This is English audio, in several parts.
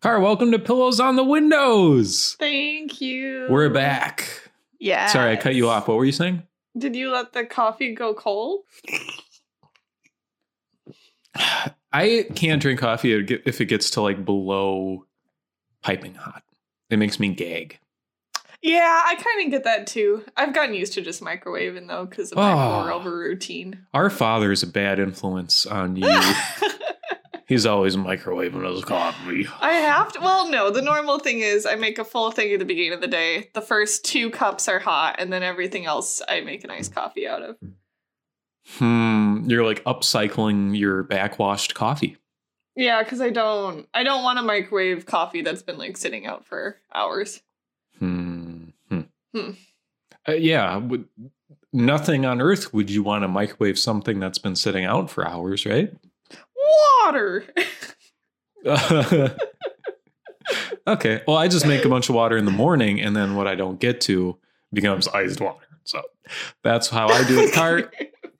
Car, welcome to Pillows on the Windows. Thank you. We're back. Yeah. Sorry, I cut you off. What were you saying? Did you let the coffee go cold? I can't drink coffee if it gets to like below piping hot. It makes me gag. Yeah, I kind of get that too. I've gotten used to just microwaving though because of my Oh. routine. Our father is a bad influence on you. He's always microwaving his coffee. I have to. Well, no. The normal thing is I make a full thing at the beginning of the day. The first two cups are hot, and then everything else I make an iced coffee out of. Hmm. You're like upcycling your backwashed coffee. Yeah, because I don't. I don't want to microwave coffee that's been like sitting out for hours. Hmm. Hmm. Hmm. Uh, yeah. Would, nothing on earth would you want to microwave something that's been sitting out for hours, right? Water. okay. Well, I just make a bunch of water in the morning, and then what I don't get to becomes iced water. So that's how I do it. Car,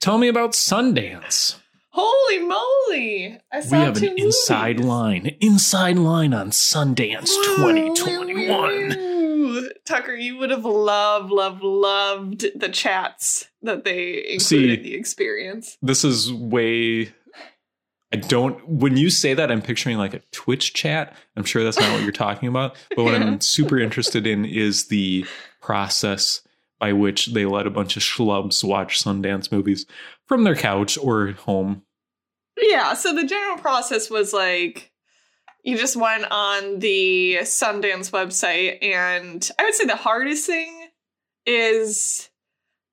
tell me about Sundance. Holy moly! I saw We have two an inside line, inside line on Sundance 2021. Tucker, you would have loved, loved, loved the chats that they included See- the experience. This is way. I don't. When you say that, I'm picturing like a Twitch chat. I'm sure that's not what you're talking about. But what Yeah. I'm super interested in is the process by which they let a bunch of schlubs watch Sundance movies from their couch or home. Yeah, so the general process was like you just went on the Sundance website, and I would say the hardest thing is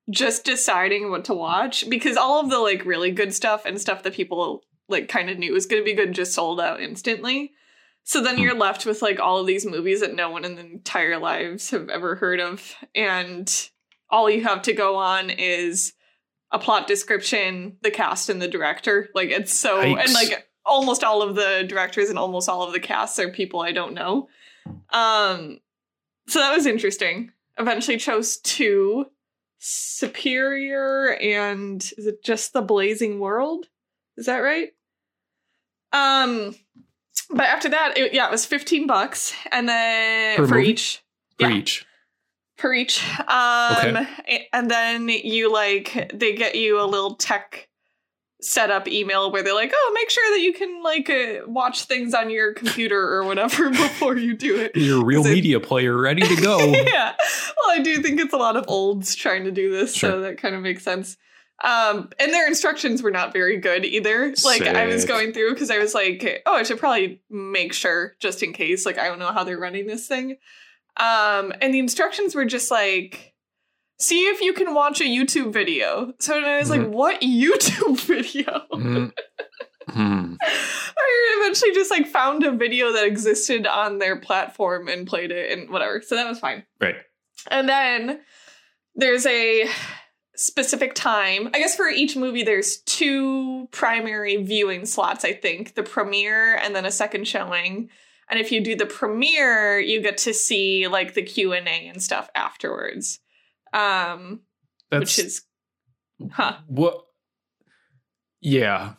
just deciding what to watch because all of the like really good stuff and stuff that people like kind of knew it was going to be good just sold out instantly. So then you're left with like all of these movies that no one in their entire lives have ever heard of, and all you have to go on is a plot description, the cast, and the director. Like it's so, Yikes. and like almost all of the directors and almost all of the casts are people I don't know. Um, so that was interesting. Eventually chose two, Superior and is it just the Blazing World? Is that right? Um, but after that, it, yeah, it was fifteen bucks, and then Per for movie? each For Yeah. each. per each. Um, Okay. and then you like they get you a little tech setup email where they're like, "Oh, make sure that you can like uh, watch things on your computer or whatever before you do it." Your real Is it- media player ready to go. yeah. Well, I do think it's a lot of olds trying to do this, Sure. so that kind of makes sense. Um, and their instructions were not very good either. Like I was going through because I was like, oh, I should probably make sure just in case. Like I don't know how they're running this thing. Um, and the instructions were just like, see if you can watch a YouTube video. So I was like, Mhm. what YouTube video? Hmm. Hmm. I eventually just like found a video that existed on their platform and played it and whatever. So that was fine. Right. And then there's a specific time. I guess for each movie there's two primary viewing slots, I think. The premiere and then a second showing. And if you do the premiere, you get to see like the Q&A and stuff afterwards. Um That's which is huh. what. Yeah.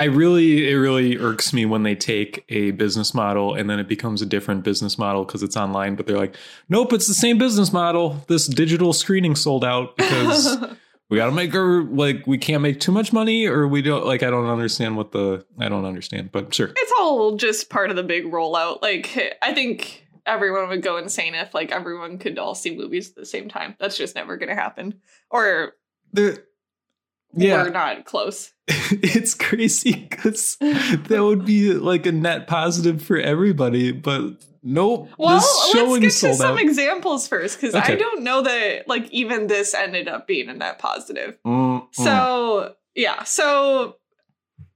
I really, it really irks me when they take a business model and then it becomes a different business model because it's online, but they're like, nope, it's the same business model. This digital screening sold out because we got to make our, like, we can't make too much money or we don't, like, I don't understand what the, I don't understand, but sure. it's all just part of the big rollout. Like I think everyone would go insane if like everyone could all see movies at the same time. That's just never going to happen. Or The, yeah. we're not close. it's crazy because that would be like a net positive for everybody, but nope. Well, this let's get to some out. examples first, because I don't know that like even this ended up being a net positive. Mm, mm. So yeah, so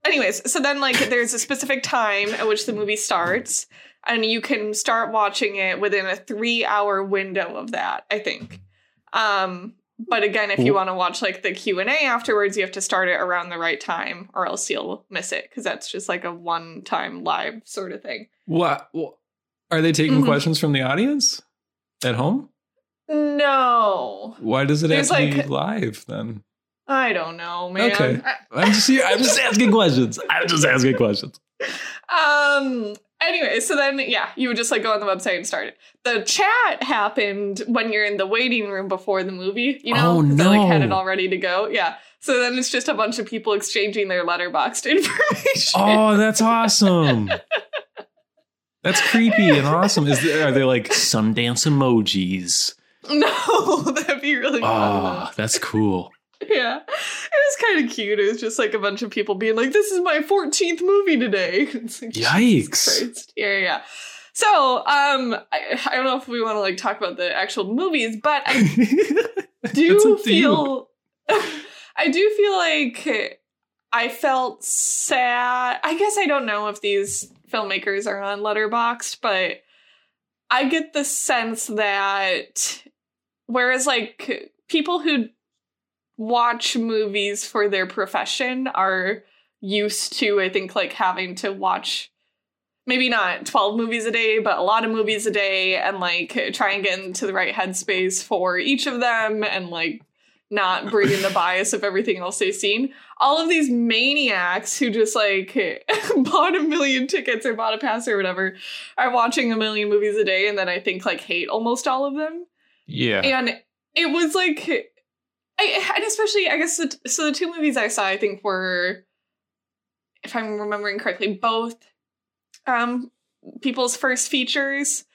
anyways, so then like there's a specific time at which the movie starts, and you can start watching it within a three hour window of that, I think. Um, but again, if you want to watch like the Q and A afterwards, you have to start it around the right time, or else you'll miss it because that's just like a one time live sort of thing. what, are they taking Mhm. questions from the audience at home? No, Why does it have There's, to be live then? I don't know, man. Okay. I- I'm just here. I'm just asking questions. I'm just asking questions. Um, anyway, so then yeah, you would just like go on the website and start it. The chat happened when you're in the waiting room before the movie. You know, Oh, they like had it no. all ready to go. Yeah. So then it's just a bunch of people exchanging their Letterboxd information. Oh, that's awesome. That's creepy and awesome. Is there, are they like Sundance emojis? No, that'd be really ah, fun. Oh, that's cool. Yeah. It was kind of cute. It was just like a bunch of people being like, this is my 14th movie today. Like, Yikes. Yeah, yeah. So, um, I, I don't know if we want to like talk about the actual movies, but I do up to you. feel I do feel like I felt sad. I guess I don't know if these filmmakers are on Letterboxd, but I get the sense that whereas like people who watch movies for their profession are used to I think like having to watch maybe not 12 movies a day, but a lot of movies a day and like try and get into the right headspace for each of them and like not bring in the bias of everything else they've seen. All of these maniacs who just like bought a million tickets or bought a pass or whatever are watching a million movies a day and then I think like hate almost all of them. Yeah. And it was like, I, and especially, I guess, the, so the two movies I saw, I think, were, if I'm remembering correctly, both um, people's first features.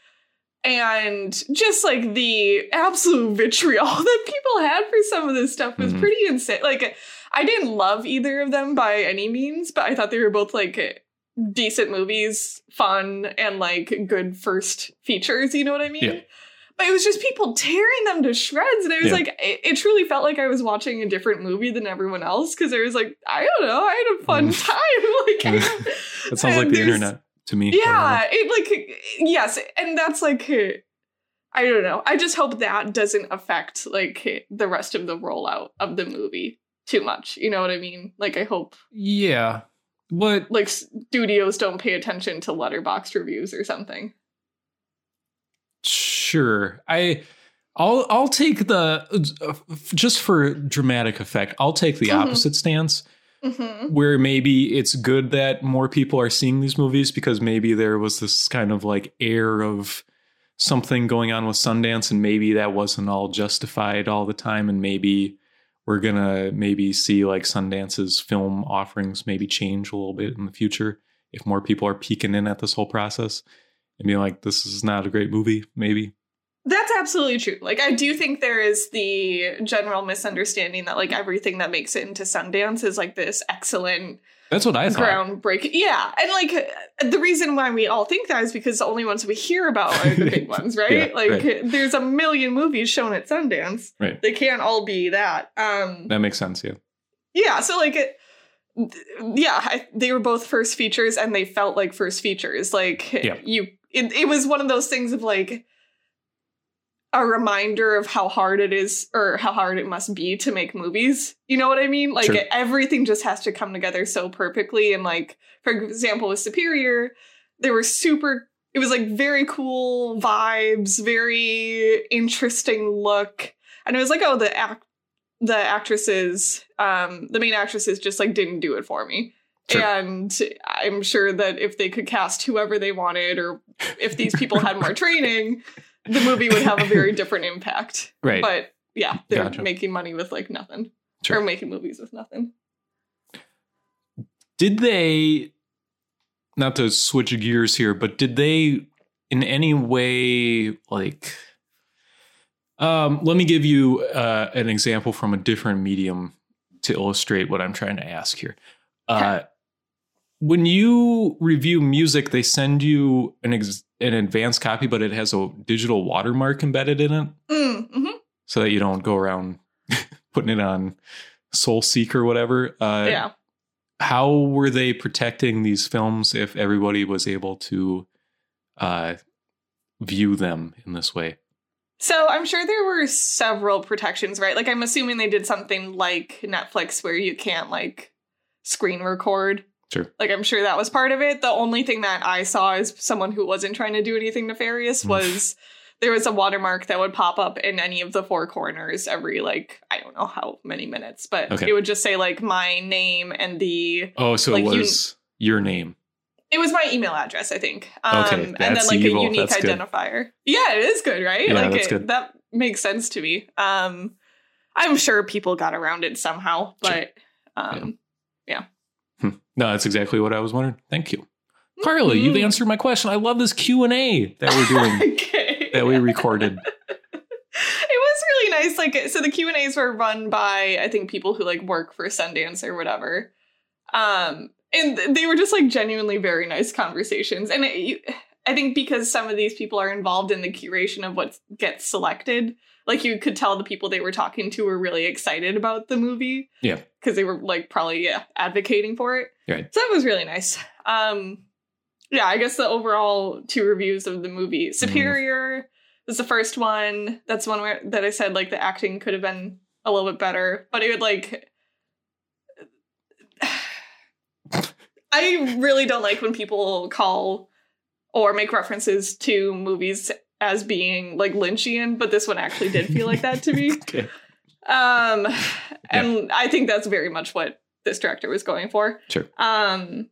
And just like the absolute vitriol that people had for some of this stuff was Mhm. pretty insane. Like, I didn't love either of them by any means, but I thought they were both like decent movies, fun, and like good first features. You know what I mean? Yeah. But it was just people tearing them to shreds, and I was Yeah. like, it, it truly felt like I was watching a different movie than everyone else because I was like, I don't know, I had a fun Mm. time. like, I- That sounds like the internet to me. Yeah, it like yes, and that's like I don't know. I just hope that doesn't affect like the rest of the rollout of the movie too much. You know what I mean? Like I hope Yeah. But like studios don't pay attention to Letterboxd reviews or something. Sure. I I'll I'll take the just for dramatic effect. I'll take the Mhm. opposite stance Mm-hmm. where maybe it's good that more people are seeing these movies because maybe there was this kind of like air of something going on with Sundance and maybe that wasn't all justified all the time and maybe we're going to maybe see like Sundance's film offerings maybe change a little bit in the future if more people are peeking in at this whole process and being like this is not a great movie maybe. That's absolutely true. Like I do think there is the general misunderstanding that like everything that makes it into Sundance is like this excellent That's what I thought. groundbreaking. Yeah, and like the reason why we all think that is because the only ones we hear about are the big ones, right? Yeah, like right. there's a million movies shown at Sundance. Right. They can't all be that. Um That makes sense, yeah. yeah, so like it yeah, I, they were both first features and they felt like first features. Like Yeah. you it, it was one of those things of like a reminder of how hard it is or how hard it must be to make movies. You know what I mean? Like Sure. everything just has to come together so perfectly and like for example with Superior, they were super it was like very cool vibes, very interesting look. And it was like, oh, the act the actresses, um, the main actresses just like didn't do it for me. Sure. And I'm sure that if they could cast whoever they wanted, or if these people had more training, the movie would have a very different impact. Right. But yeah, they're Gotcha. making money with like nothing. Sure. Or making movies with nothing. did they not to switch gears here but did they in any way like um let me give you uh an example from a different medium to illustrate what i'm trying to ask here uh when you review music they send you an ex- an advanced copy but it has a digital watermark embedded in it Mm, mhm. so that you don't go around putting it on Soulseek or whatever uh yeah. how were they protecting these films if everybody was able to uh, view them in this way? So I'm sure there were several protections, right? Like I'm assuming they did something like Netflix where you can't like screen record. Sure. Like I'm sure that was part of it. The only thing that I saw as someone who wasn't trying to do anything nefarious Mm. was there was a watermark that would pop up in any of the four corners every like I don't know how many minutes, but Okay. it would just say like my name and the Oh, so Like, it was your name. It was my email address, I think. Um, Okay, and then like evil. a unique That's good. identifier. Yeah, it is good, right? Yeah, like that's it, good. that makes sense to me. Um, I'm sure people got around it somehow, but um, Hmm. No, that's exactly what I was wondering. Thank you, Carla. You've Mhm. answered my question. I love this Q and A that we're doing okay. that we recorded. it was really nice like so the q and a's were run by i think people who like work for sundance or whatever um and they were just like genuinely very nice conversations and it, you, i think because some of these people are involved in the curation of what gets selected like you could tell the people they were talking to were really excited about the movie Yeah. Because they were like probably yeah advocating for it Right. so that was really nice um yeah i guess the overall two reviews of the movie superior was the first one. That's one where that I said like the acting could have been a little bit better, but it would like. I really don't like when people call or make references to movies as being like Lynchian, but this one actually did feel like that to me. Okay. Um, and I think that's very much what this director was going for. Sure. Um,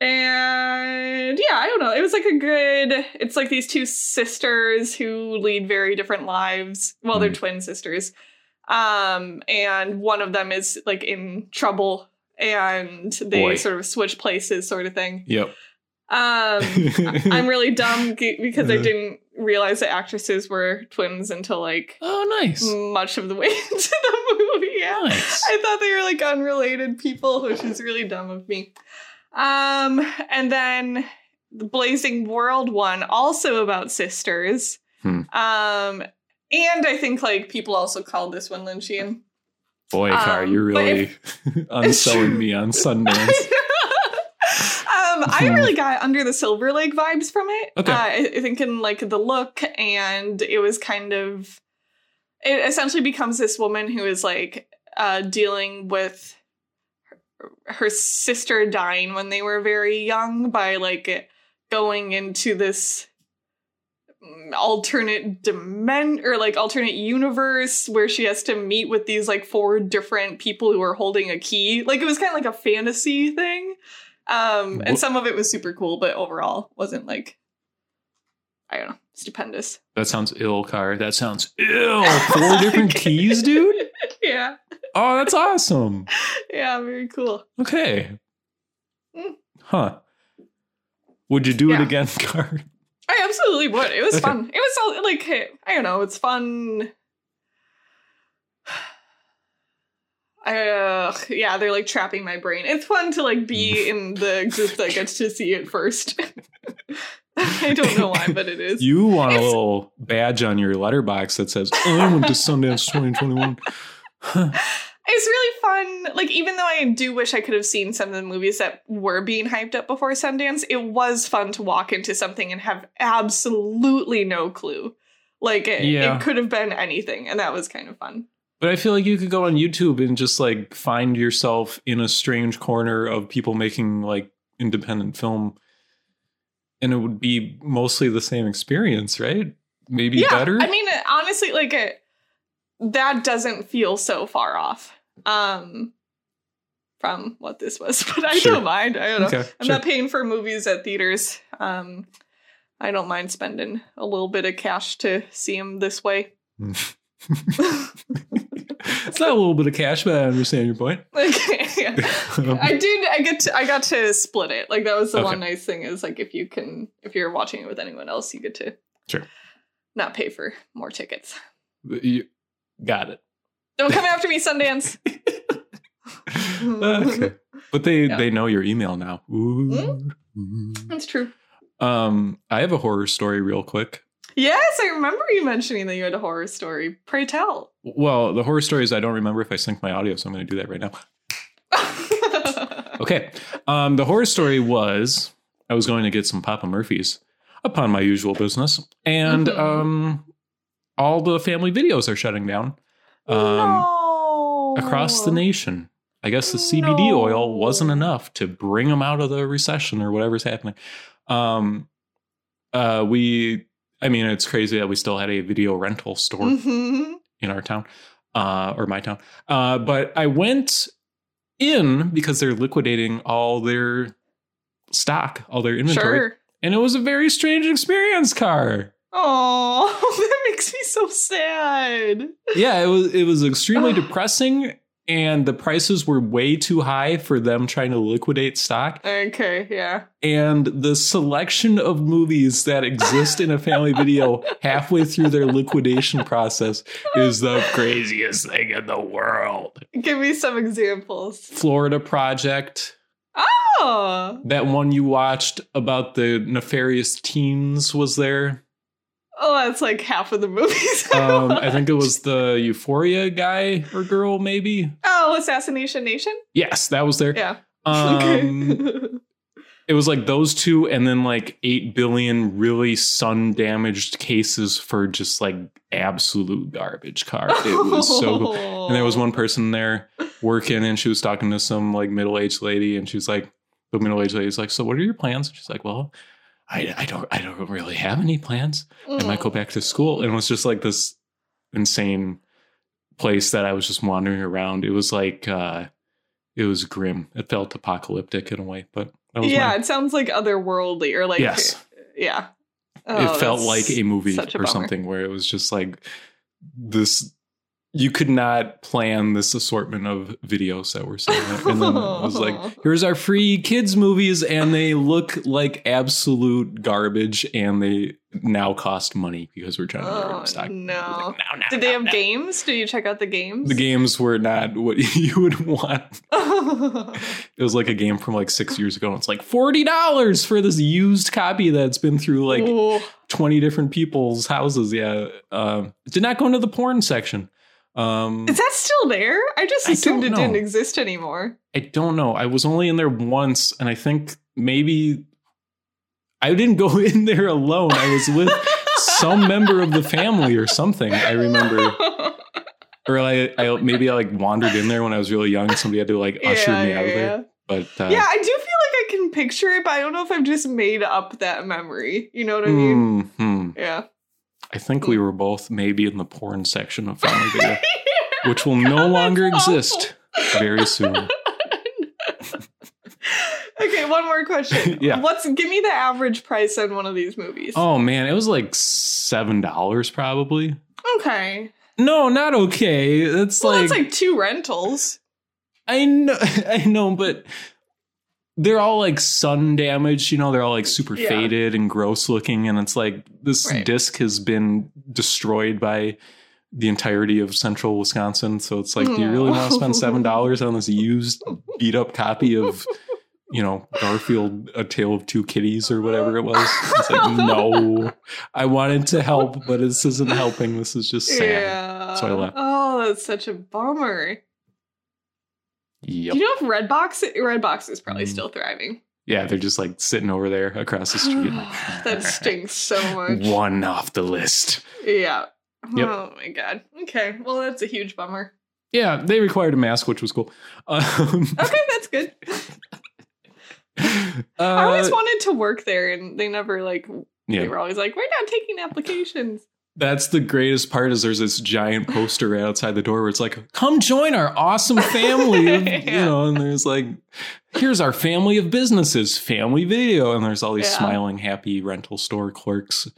and yeah, I don't know. It was like a good. It's like these two sisters who lead very different lives. Well, they're Mm. twin sisters. Um, and one of them is like in trouble, and they Boy. sort of switch places, sort of thing. Yep. Um, I'm really dumb because I didn't realize that actresses were twins until like oh, nice. much of the way into the movie. Yeah. Nice. I thought they were like unrelated people, which is really dumb of me. Um, and then the Blazing World one, also about sisters. Hmm. Um, and I think like people also called this one Lynchian. Boy, Car, Um, you're but really unselling me on Sundance. I really got under the Silver Lake vibes from it. Okay. Uh, I, I think in like the look, and it was kind of. It essentially becomes this woman who is like uh, dealing with her, sister dying when they were very young by like going into this alternate dimension or like alternate universe where she has to meet with these like four different people who are holding a key. Like it was kind of like a fantasy thing. Um and some of it was super cool, but overall wasn't like I don't know, stupendous. That sounds ill, Car. That sounds ill. Four different keys, dude? yeah. Oh, that's awesome. Yeah, very cool. Okay. Mm. Huh. Would you do it again, Car? I absolutely would. It was Okay. fun. It was all like I don't know, it's fun. Uh, yeah, they're like trapping my brain. It's fun to like be in the group that gets to see it first. I don't know why, but it is. You want a little badge on your Letterboxd that says, "Oh, I went to Sundance 2021. Huh. It's really fun. Like, even though I do wish I could have seen some of the movies that were being hyped up before Sundance, it was fun to walk into something and have absolutely no clue. Like, it, Yeah. it could have been anything, and that was kind of fun. But I feel like you could go on YouTube and just like find yourself in a strange corner of people making like independent film. And it would be mostly the same experience, right? Maybe yeah, better. I mean, honestly, like, it, that doesn't feel so far off um, from what this was, but I Sure. don't mind. I don't know. okay. I'm sure. not paying for movies at theaters. Um, I don't mind spending a little bit of cash to see them this way. it's not a little bit of cash, but I understand your point. Okay, yeah. I did. I get. To, I got to split it. Like that was the Okay. one nice thing is like if you can, if you're watching it with anyone else, you get to Sure. not pay for more tickets. You got it. Don't come after me, Sundance. okay. But they Yeah. they know your email now. Ooh. That's true. Um, I have a horror story real quick. Yes, I remember you mentioning that you had a horror story. Pray tell. Well, the horror story is I don't remember if I sync my audio, so I'm going to do that right now. Okay. Um, the horror story was I was going to get some Papa Murphy's upon my usual business, and Mhm. um, all the family videos are shutting down um, no. across the nation. I guess the CBD No. oil wasn't enough to bring them out of the recession or whatever's happening. Um, uh, we, I mean, it's crazy that we still had a video rental store Mhm. in our town uh, or my town. Uh, but I went in because they're liquidating all their stock, all their inventory. Sure. And it was a very strange experience car. Oh, that makes me so sad. Yeah, it was it was extremely depressing and the prices were way too high for them trying to liquidate stock. Okay, yeah. And the selection of movies that exist in a family video halfway through their liquidation process is the craziest thing in the world. Give me some examples. Florida Project, Oh, that one you watched about the nefarious teens was there. Oh, that's like half of the movies. Um, I think it was the Euphoria guy or girl, maybe. Oh, Assassination Nation. Yes, that was there. Yeah. Um, okay. it was like those two, and then like eight billion really sun damaged cases for just like absolute garbage car. It was so cool. And there was one person there working, and she was talking to some like middle aged lady, and she was like, the middle aged lady's like, "So what are your plans?" And she's like, "Well." I, I don't I don't really have any plans. I might go back to school. And it was just like this insane place that I was just wandering around. It was like uh it was grim. It felt apocalyptic in a way, but yeah, my- it sounds like otherworldly or like Yes. yeah. it Oh, felt like a movie a or bummer. something where it was just like this you could not plan this assortment of videos that were seeing it. And then it was like, here's our free kids movies, and they look like absolute garbage, and they now cost money because we're trying to Oh, oh, stock. no. Like, no, no, Did they have no. games? Did you check out the games? The games were not what you would want. It was like a game from like six years ago. And it's like forty dollars for this used copy that's been through like Ooh. 20 different people's houses. Yeah. Um, did not go into the porn section. Um, Is that still there? I just assumed don't it didn't exist anymore. I don't know. I was only in there once, and I think maybe I didn't go in there alone. I was with some member of the family or something. I remember, or I, I maybe I like wandered in there when I was really young. And somebody had to like usher yeah, me yeah, out of yeah. there. But uh, yeah, I do feel like I can picture it, but I don't know if I've just made up that memory. You know what I mean? mhm. Yeah. I think we were both maybe in the porn section of family video, which will God, no longer exist very soon. okay, one more question. Yeah. What's give me the average price on one of these movies? Oh man, it was like seven dollars probably. Okay. No, not okay. It's Well, like, that's like two rentals. I know, I know, but they're all like sun damaged. You know, they're all like super Yeah. faded and gross looking, and it's like this Right. disc has been destroyed by the entirety of central Wisconsin. So it's like, do you really want to spend seven dollars on this used, beat up copy of? You know, Garfield, A Tale of Two Kitties, or whatever it was. It's like, no, I wanted to help, but this isn't helping. This is just sad. Yeah. So I left. Oh, that's such a bummer. Yep. Do you know if Redbox Redbox is probably Mm. still thriving? Yeah, they're just like sitting over there across the street. that stinks so much. One off the list. Yeah. Yep. Oh my god. Okay. Well, that's a huge bummer. Yeah, they required a mask, which was cool. Um, Okay, that's good. I uh, always wanted to work there, and they never like. Yeah. They were always like, "We're not taking applications." That's the greatest part. Is there's this giant poster right outside the door where it's like, "Come join our awesome family," of, you know. And there's like, "Here's our family of businesses, family video," and there's all these Yeah. smiling, happy rental store clerks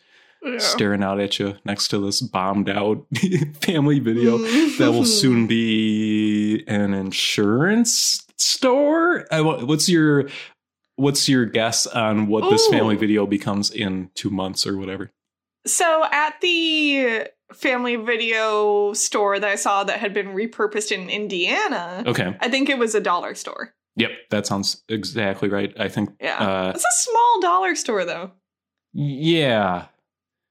Yeah. staring out at you next to this bombed out family video. that will soon be an insurance store. What's your what's your guess on what this family video becomes in two months or whatever? So at the family video store that I saw that had been repurposed in Indiana, Okay. I think it was a dollar store. Yep, that sounds exactly right. I think. Yeah. Uh, It's a small dollar store though. yeah,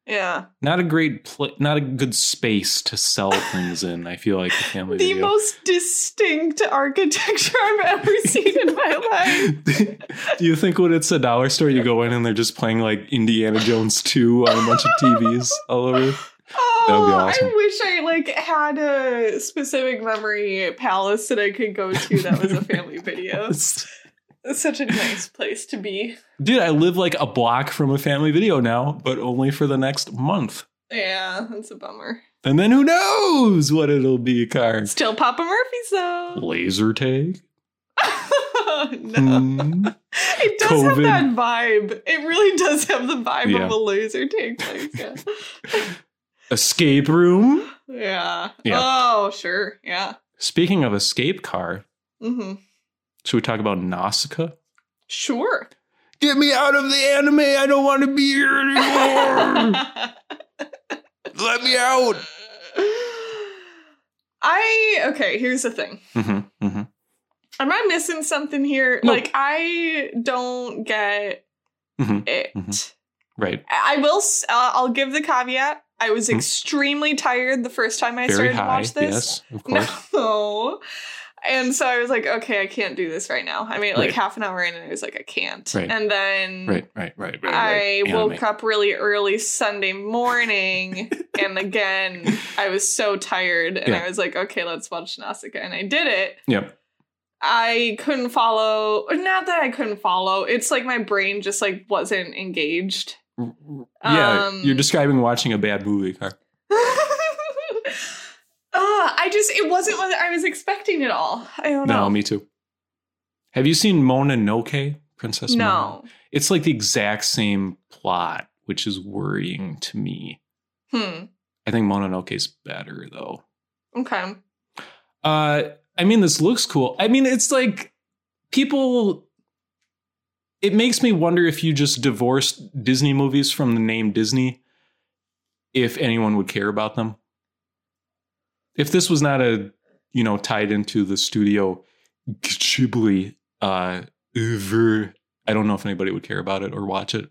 Yeah. not a great, pl- not a good space to sell things in. I feel like the family The video. most distinct architecture I've ever seen in my life. Do you think when it's a dollar store, you go in and they're just playing like Indiana Jones 2 on a bunch of TVs all over? Oh, That would be oh, awesome. I wish I like had a specific memory palace that I could go to that was a family video. It's such a nice place to be. Dude, I live like a block from a family video now, but only for the next month. Yeah, that's a bummer. And then who knows what it'll be, Car? Still Papa Murphy's though. Laser tag? no. Hmm. It does COVID. have that vibe. It really does have the vibe Yeah. of a laser tag place. Yeah. Escape room. yeah. Yeah. Oh, sure. Yeah. Speaking of escape car, hmm should we talk about Nausicaa? Sure. Get me out of the anime. I don't want to be here anymore. Let me out. I okay, here's the thing. Mm-hmm, mm-hmm. Am I missing something here? Nope. Like I don't get Mhm, it. mhm. Right. I will uh, I'll give the caveat. I was Mhm. extremely tired the first time I Very started to watch this. Yes, of course. No. And so I was like, okay, I can't do this right now. I mean, like Right. half an hour in, and I was like, I can't. Right. And then Right, right, right, right. I woke up really early Sunday morning, and again, I was so tired, and Yeah. I was like, okay, let's watch Nausicaa, and I did it. Yep. I couldn't follow. Not that I couldn't follow. It's like my brain just like wasn't engaged. Yeah, Um, you're describing watching a bad movie. Car. Uh, I just it wasn't what I was expecting at all. I don't know. No, me too. Have you seen Mononoke, Princess? Mononoke? no. It's like the exact same plot, which is worrying to me. Hmm. I think Mononoke's better though. Okay. Uh, I mean, this looks cool. I mean, it's like people. It makes me wonder if you just divorced Disney movies from the name Disney, if anyone would care about them. If this was not a, you know, tied into the studio Ghibli, uh, I don't know if anybody would care about it or watch it.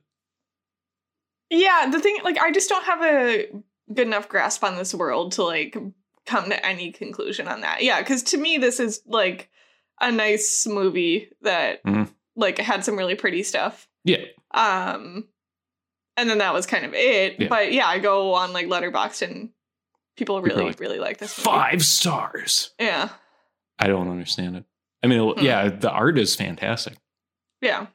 Yeah, the thing like I just don't have a good enough grasp on this world to like come to any conclusion on that. Yeah, because to me this is like a nice movie that Mhm. like had some really pretty stuff. Yeah, Um and then that was kind of it. Yeah. But yeah, I go on like Letterboxd and people People really, like, really like this movie. five stars. Yeah. I don't understand it. I mean, Hmm. yeah, the art is fantastic. Yeah.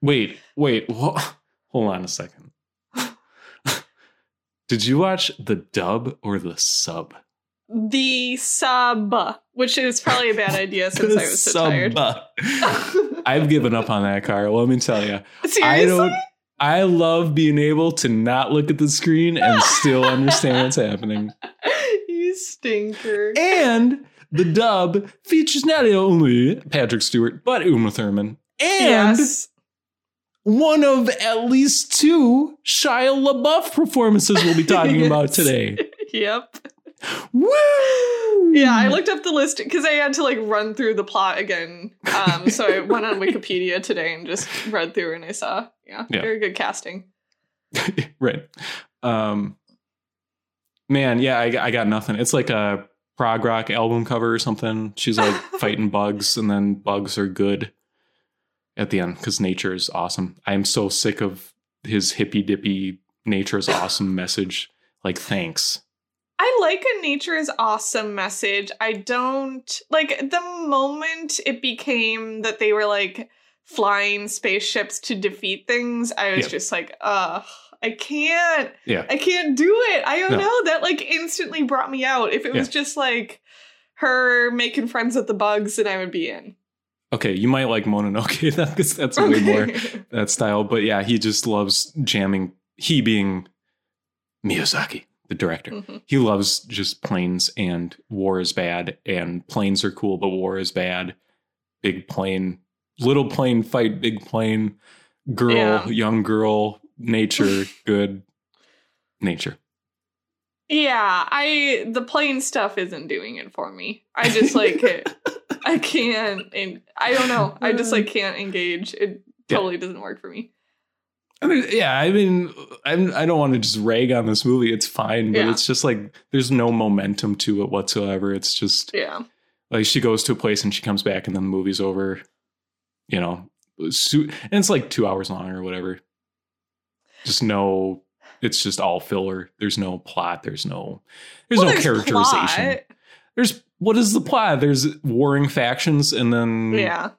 Wait, wait, wha- hold on a second. Did you watch the dub or the sub? The sub, which is probably a bad idea since I was so tired. I've given up on that, car. Let me tell you. Seriously? I don't. I love being able to not look at the screen and still understand what's happening. you stinker. And the dub features not only Patrick Stewart but Uma Thurman and yes. one of at least two Shia LaBeouf performances we'll be talking about today. Yep. Woo! Yeah, I looked up the list because I had to like run through the plot again. Um, so I went on Wikipedia today and just read through and I saw, yeah, Yeah. very good casting. right. Um, man, yeah, I, I got nothing. It's like a prog rock album cover or something. She's like fighting bugs, and then bugs are good at the end because nature is awesome. I am so sick of his hippy dippy nature is awesome message. Like, thanks. I like a nature is awesome message. I don't like the moment it became that they were like flying spaceships to defeat things. I was Yeah. just like, ugh, I can't, Yeah. I can't do it. I don't No. know. That like instantly brought me out. If it was Yeah. just like her making friends with the bugs, then I would be in. Okay, you might like Mononoke. That's that's way more that style. But yeah, he just loves jamming. He being Miyazaki, the director. Mhm. He loves just planes and war is bad and planes are cool, but war is bad. Big plane, little plane fight, big plane, girl, Yeah. young girl, nature, good nature. Yeah, I the plane stuff isn't doing it for me. I just like it. I can't and I don't know. I just like can't engage. It Yeah. totally doesn't work for me. I mean, yeah, I mean, I'm, I don't want to just rag on this movie. It's fine, but Yeah. it's just like there's no momentum to it whatsoever. It's just Yeah. like she goes to a place and she comes back and then the movie's over. You know, and it's like two hours long or whatever. Just no, it's just all filler. There's no plot. There's no, there's Well, no characterization. plot. There's what is the plot? There's warring factions and then Yeah.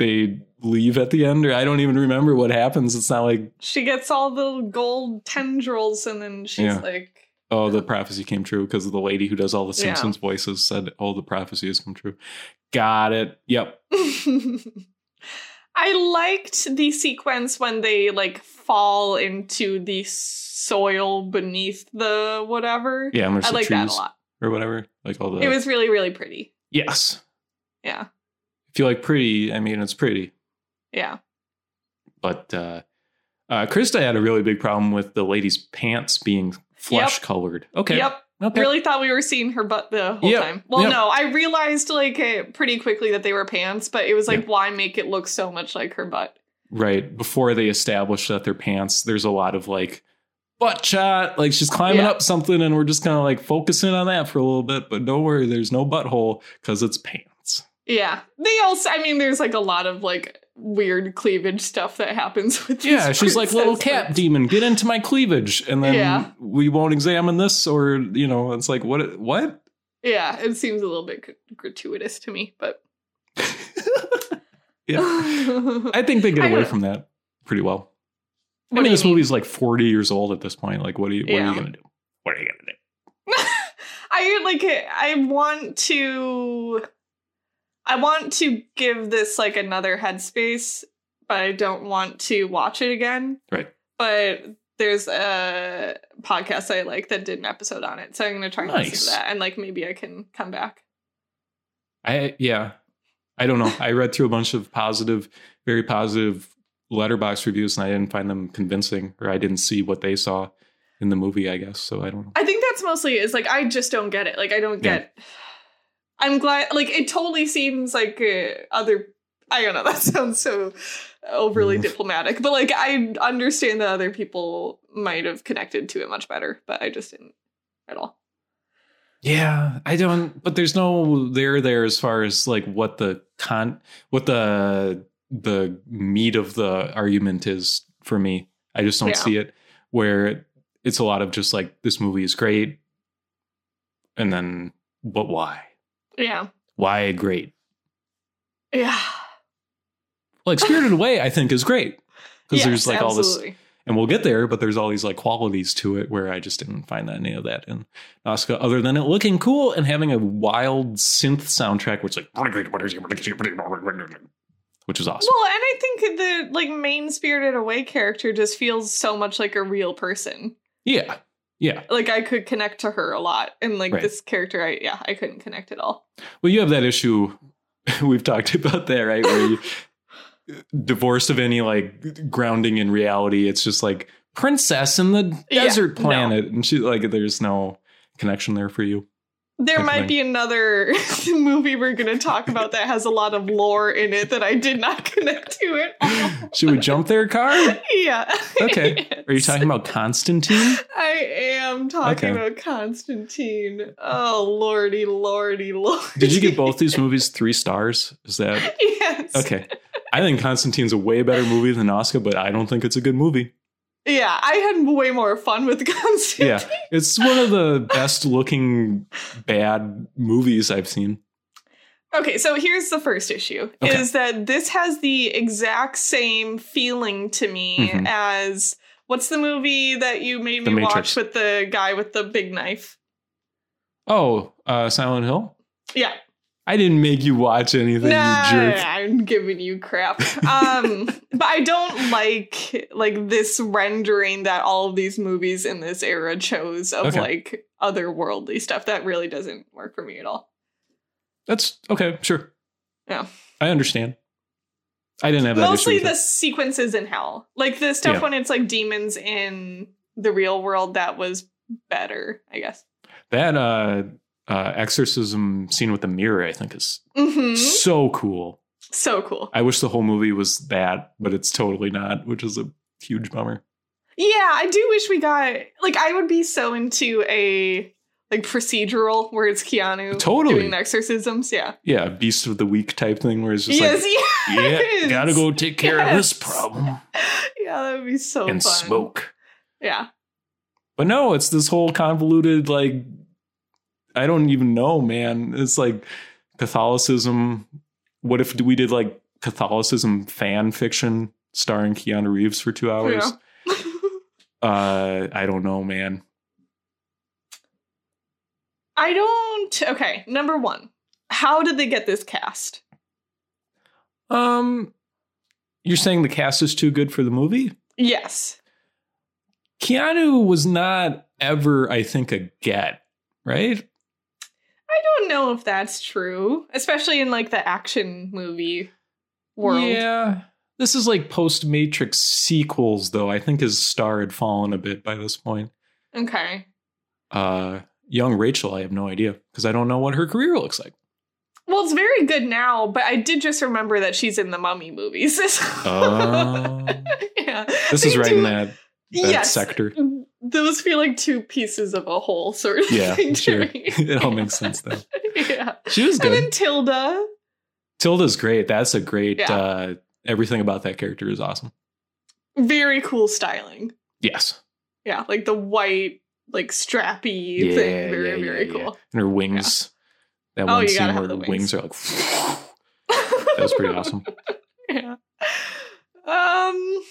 They leave at the end, or I don't even remember what happens. It's not like She gets all the gold tendrils and then she's Yeah. like oh the prophecy came true because the lady who does all the Yeah. Simpsons voices said oh the prophecy has come true. Got it. Yep. I liked the sequence when they like fall into the soil beneath the whatever. Yeah, I like that a lot. or whatever. Like all the It was really, really pretty. yes. Yeah. If you like pretty, I mean it's pretty. Yeah. But uh, uh, Krista had a really big problem with the lady's pants being flesh colored. Okay. Yep. Okay. Really thought we were seeing her butt the whole Yep, time. Well, yep. no, I realized like eh, pretty quickly that they were pants, but it was like, why make it look so much like her butt? Right. Before they establish that they're pants, there's a lot of like butt shot. Like she's climbing up something, and we're just kind of like focusing on that for a little bit. But don't worry, there's no butthole because it's pants. Yeah. They also, I mean, there's like a lot of like weird cleavage stuff that happens with Yeah, she's like little cat books. demon, get into my cleavage, and then Yeah. we won't examine this, or you know, it's like what? What? Yeah, it seems a little bit gratuitous to me, but yeah, I think they get away from that pretty well. What I mean, this mean? movie's like 40 years old at this point. Like, what are you? What are you gonna do? What are you gonna do? I like. I want to I want to give this like another headspace, but I don't want to watch it again. Right. But there's a podcast I like that did an episode on it. So I'm gonna try and listen to that and like maybe I can come back. I yeah, I don't know. I read through a bunch of positive, very positive Letterboxd reviews, and I didn't find them convincing, or I didn't see what they saw in the movie. I guess so. I don't know. I think that's mostly is like I just don't get it. Like I don't Yeah. I'm glad. Like it totally seems like uh, other. I don't know. That sounds so overly Mm. diplomatic, but like I understand that other people might have connected to it much better, but I just didn't at all. Yeah, I don't. But there's no there there as far as like what the con, what the the meat of the argument is for me. I just don't Yeah. see it. Where it's a lot of just like this movie is great, and then but why? Yeah. Why great? Yeah. Like Spirited Away, I think is great because Yes, there's like all this, and we'll get there. But there's all these like qualities to it where I just didn't find that any of that in Nausicaa, other than it looking cool and having a wild synth soundtrack, which like which is awesome. Well, and I think the like main Spirited Away character just feels so much like a real person. Yeah, yeah. Like I could connect to her a lot, and like Right. this character, I yeah, I couldn't connect at all. Well, you have that issue. We've talked about that, right? Where you divorced of any like grounding in reality. It's just like princess in the Yeah, desert no. planet, and she like there's no connection there for you. There might be another movie we're going to talk about that has a lot of lore in it that I did not connect to it. Should we jump there, car? yeah. Okay. Are you talking about Constantine? I am talking Okay. about Constantine. Oh, lordy, lordy, lordy. Did you give both these movies three stars? Is that yes. okay? I think Constantine's a way better movie than Nausicaa, but I don't think it's a good movie. Yeah, I had way more fun with Constantine. Yeah, it's one of the best looking bad movies I've seen. Okay, so here's the first issue Okay. is that this has the exact same feeling to me Mhm. as what's the movie that you made me watch with the guy with the big knife? Oh, uh, Silent Hill. Yeah. I didn't make you watch anything, Nah, you jerk. I'm giving you crap. Um, but I don't like like this rendering that all of these movies in this era chose of Okay. like otherworldly stuff. That really doesn't work for me at all. That's okay, sure. Yeah. I understand. I didn't have that Mostly the sequences in hell. Like the stuff Yeah. when it's like demons in the real world that was better, I guess. That uh, uh, exorcism scene with the mirror, I think, is hmm so cool. So cool. I wish the whole movie was that, but it's totally not, which is a huge bummer. Yeah, I do wish we got like I would be so into a like procedural where it's Keanu Totally. doing exorcisms. Yeah. Yeah, beast of the week type thing where it's just yes, like, yes. yeah, gotta go take care of this problem Yeah, that would be so and fun. smoke. Yeah. But no, it's this whole convoluted, like, I don't even know, man. It's like Catholicism. What if we did like Catholicism fan fiction starring Keanu Reeves for two hours? Yeah. Uh, I don't know, man. I don't okay, number one. How did they get this cast? Um, You're saying the cast is too good for the movie? Yes. Keanu was not ever, I think, a get, right? I don't know if that's true, especially in like the action movie world. Yeah. This is like post Matrix sequels, though. I think his star had fallen a bit by this point. Okay. Uh, young Rachel, I have no idea because I don't know what her career looks like. Well, it's very good now, but I did just remember that she's in the Mummy movies. Oh. yeah. This They is right do- in that, that yes. sector. Those feel like two pieces of a whole sort of Yeah, thing sure. it all makes sense though. yeah. She was good. And then Tilda. Tilda's great. That's a great. Yeah. Uh, everything about that character is awesome. Very cool styling. Yes. Yeah, like the white, like strappy Yeah, thing. Very, yeah, very cool. And her wings. That Oh, one you scene where the the wings. wings. are like. that was pretty awesome. yeah. Um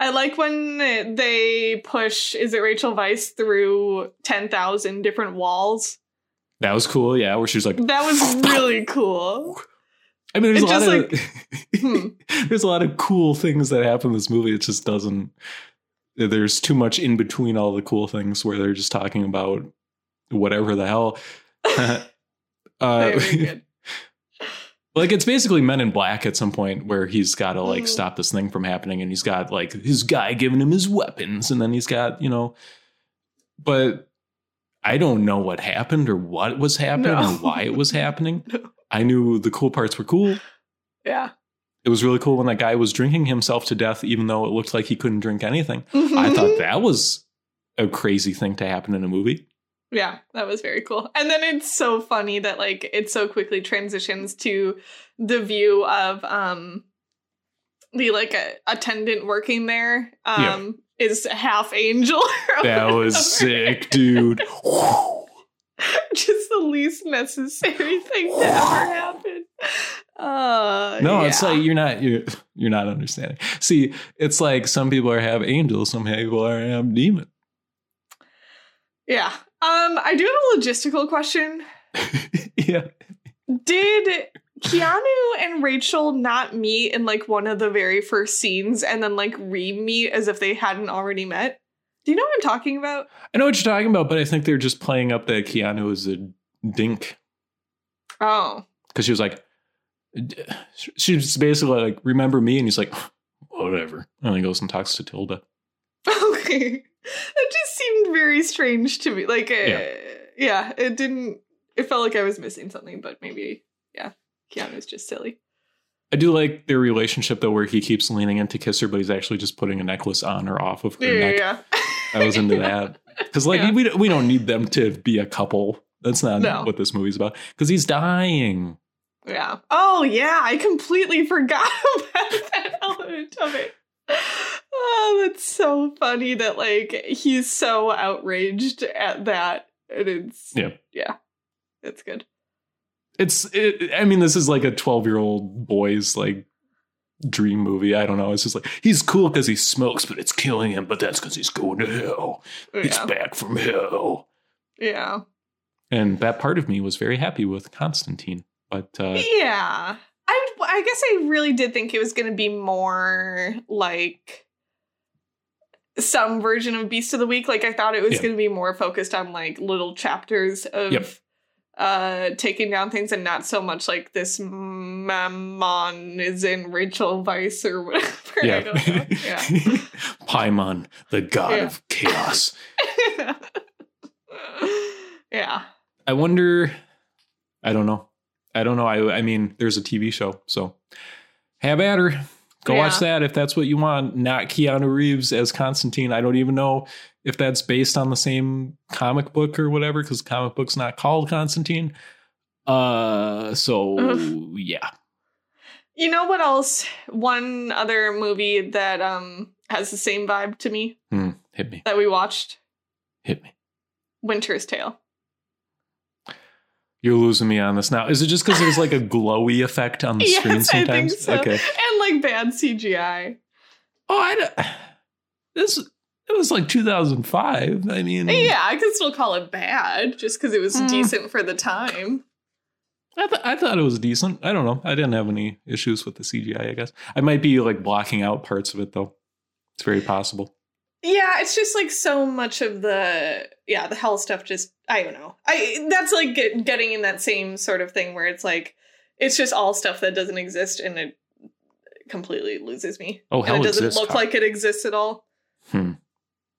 I like when they push is it Rachel Weisz through 10,000 different walls. That was cool. Yeah, where she was like. That was really cool. I mean, there's It a lot just, like, Hmm. there's a lot of cool things that happen in this movie. It just doesn't. There's too much in between all the cool things where they're just talking about whatever the hell. uh, good. Like it's basically Men in Black at some point where he's got to like Mhm. stop this thing from happening, and he's got like his guy giving him his weapons, and then he's got you know, but I don't know what happened or what was happening No. or why it was happening. No. I knew the cool parts were cool. Yeah. It was really cool when that guy was drinking himself to death, even though it looked like he couldn't drink anything. I thought that was a crazy thing to happen in a movie. Yeah, that was very cool. And then it's so funny that like it so quickly transitions to the view of um the like a, attendant working there um is half angel. That was sick, dude. Just the least necessary thing to ever happen. Uh No, it's like you're not you're you're not understanding. See, it's like some people are have angels, some people are have demon. Yeah. Um I do have a logistical question. yeah. Did Keanu and Rachel not meet in like one of the very first scenes and then like re-meet as if they hadn't already met? Do you know what I'm talking about? I know what you're talking about, but I think they're just playing up that Keanu is a dink Oh. because she was like, she's basically like, "Remember me?" And he's like, "Whatever." And then goes and talks to Tilda. Okay. That just seemed very strange to me. Like uh, Yeah. yeah. it didn't it felt like I was missing something, but maybe yeah, Keanu's just silly. I do like their relationship though, where he keeps leaning in to kiss her, but he's actually just putting a necklace on or off of her Yeah, neck. yeah. yeah. I was into that because, like, Yeah. we we don't need them to be a couple. That's not No. what this movie's about. Because he's dying. Yeah. Oh yeah, I completely forgot about that element of it. So funny that like he's so outraged at that. And it's Yeah. Yeah. It's good. It's. It, I mean, this is like a twelve-year-old boy's like dream movie. I don't know. It's just like he's cool because he smokes, but it's killing him. But that's because he's going to hell. He's back from hell. Yeah. And that part of me was very happy with Constantine. But uh, Yeah. I I guess I really did think it was going to be more like some version of Beast of the Week. Like I thought it was Yeah. going to be more focused on like little chapters of Yep. uh taking down things and not so much like this Mammon is in Rachel Weisz or whatever. I yeah, don't know. Yeah. Paimon, the god Yeah. of chaos. yeah. I wonder. I don't know. I don't know. I I mean, there's a TV show, so have at her. Go watch that if that's what you want. Not Keanu Reeves as Constantine. I don't even know if that's based on the same comic book or whatever, because comic book's not called Constantine. Uh, so Ugh. yeah. You know what else? One other movie that um has the same vibe to me Hmm, hit me, that we watched, hit me. Winter's Tale. You're losing me on this now. Is it just because there's like a glowy effect on the screen yes, I think sometimes? so. Okay. And like bad CGI. Oh, I don't- this it was like 2005. I mean, Yeah, I could still call it bad just because it was Mm. decent for the time. I, th- I thought it was decent. I don't know. I didn't have any issues with the CGI. I guess I might be like blocking out parts of it though. It's very possible. Yeah, it's just like so much of the yeah the hell stuff. Just I don't know. I that's like get, getting in that same sort of thing where it's like it's just all stuff that doesn't exist and it completely loses me. Oh, and it doesn't exists, look like it exists at all. Hmm.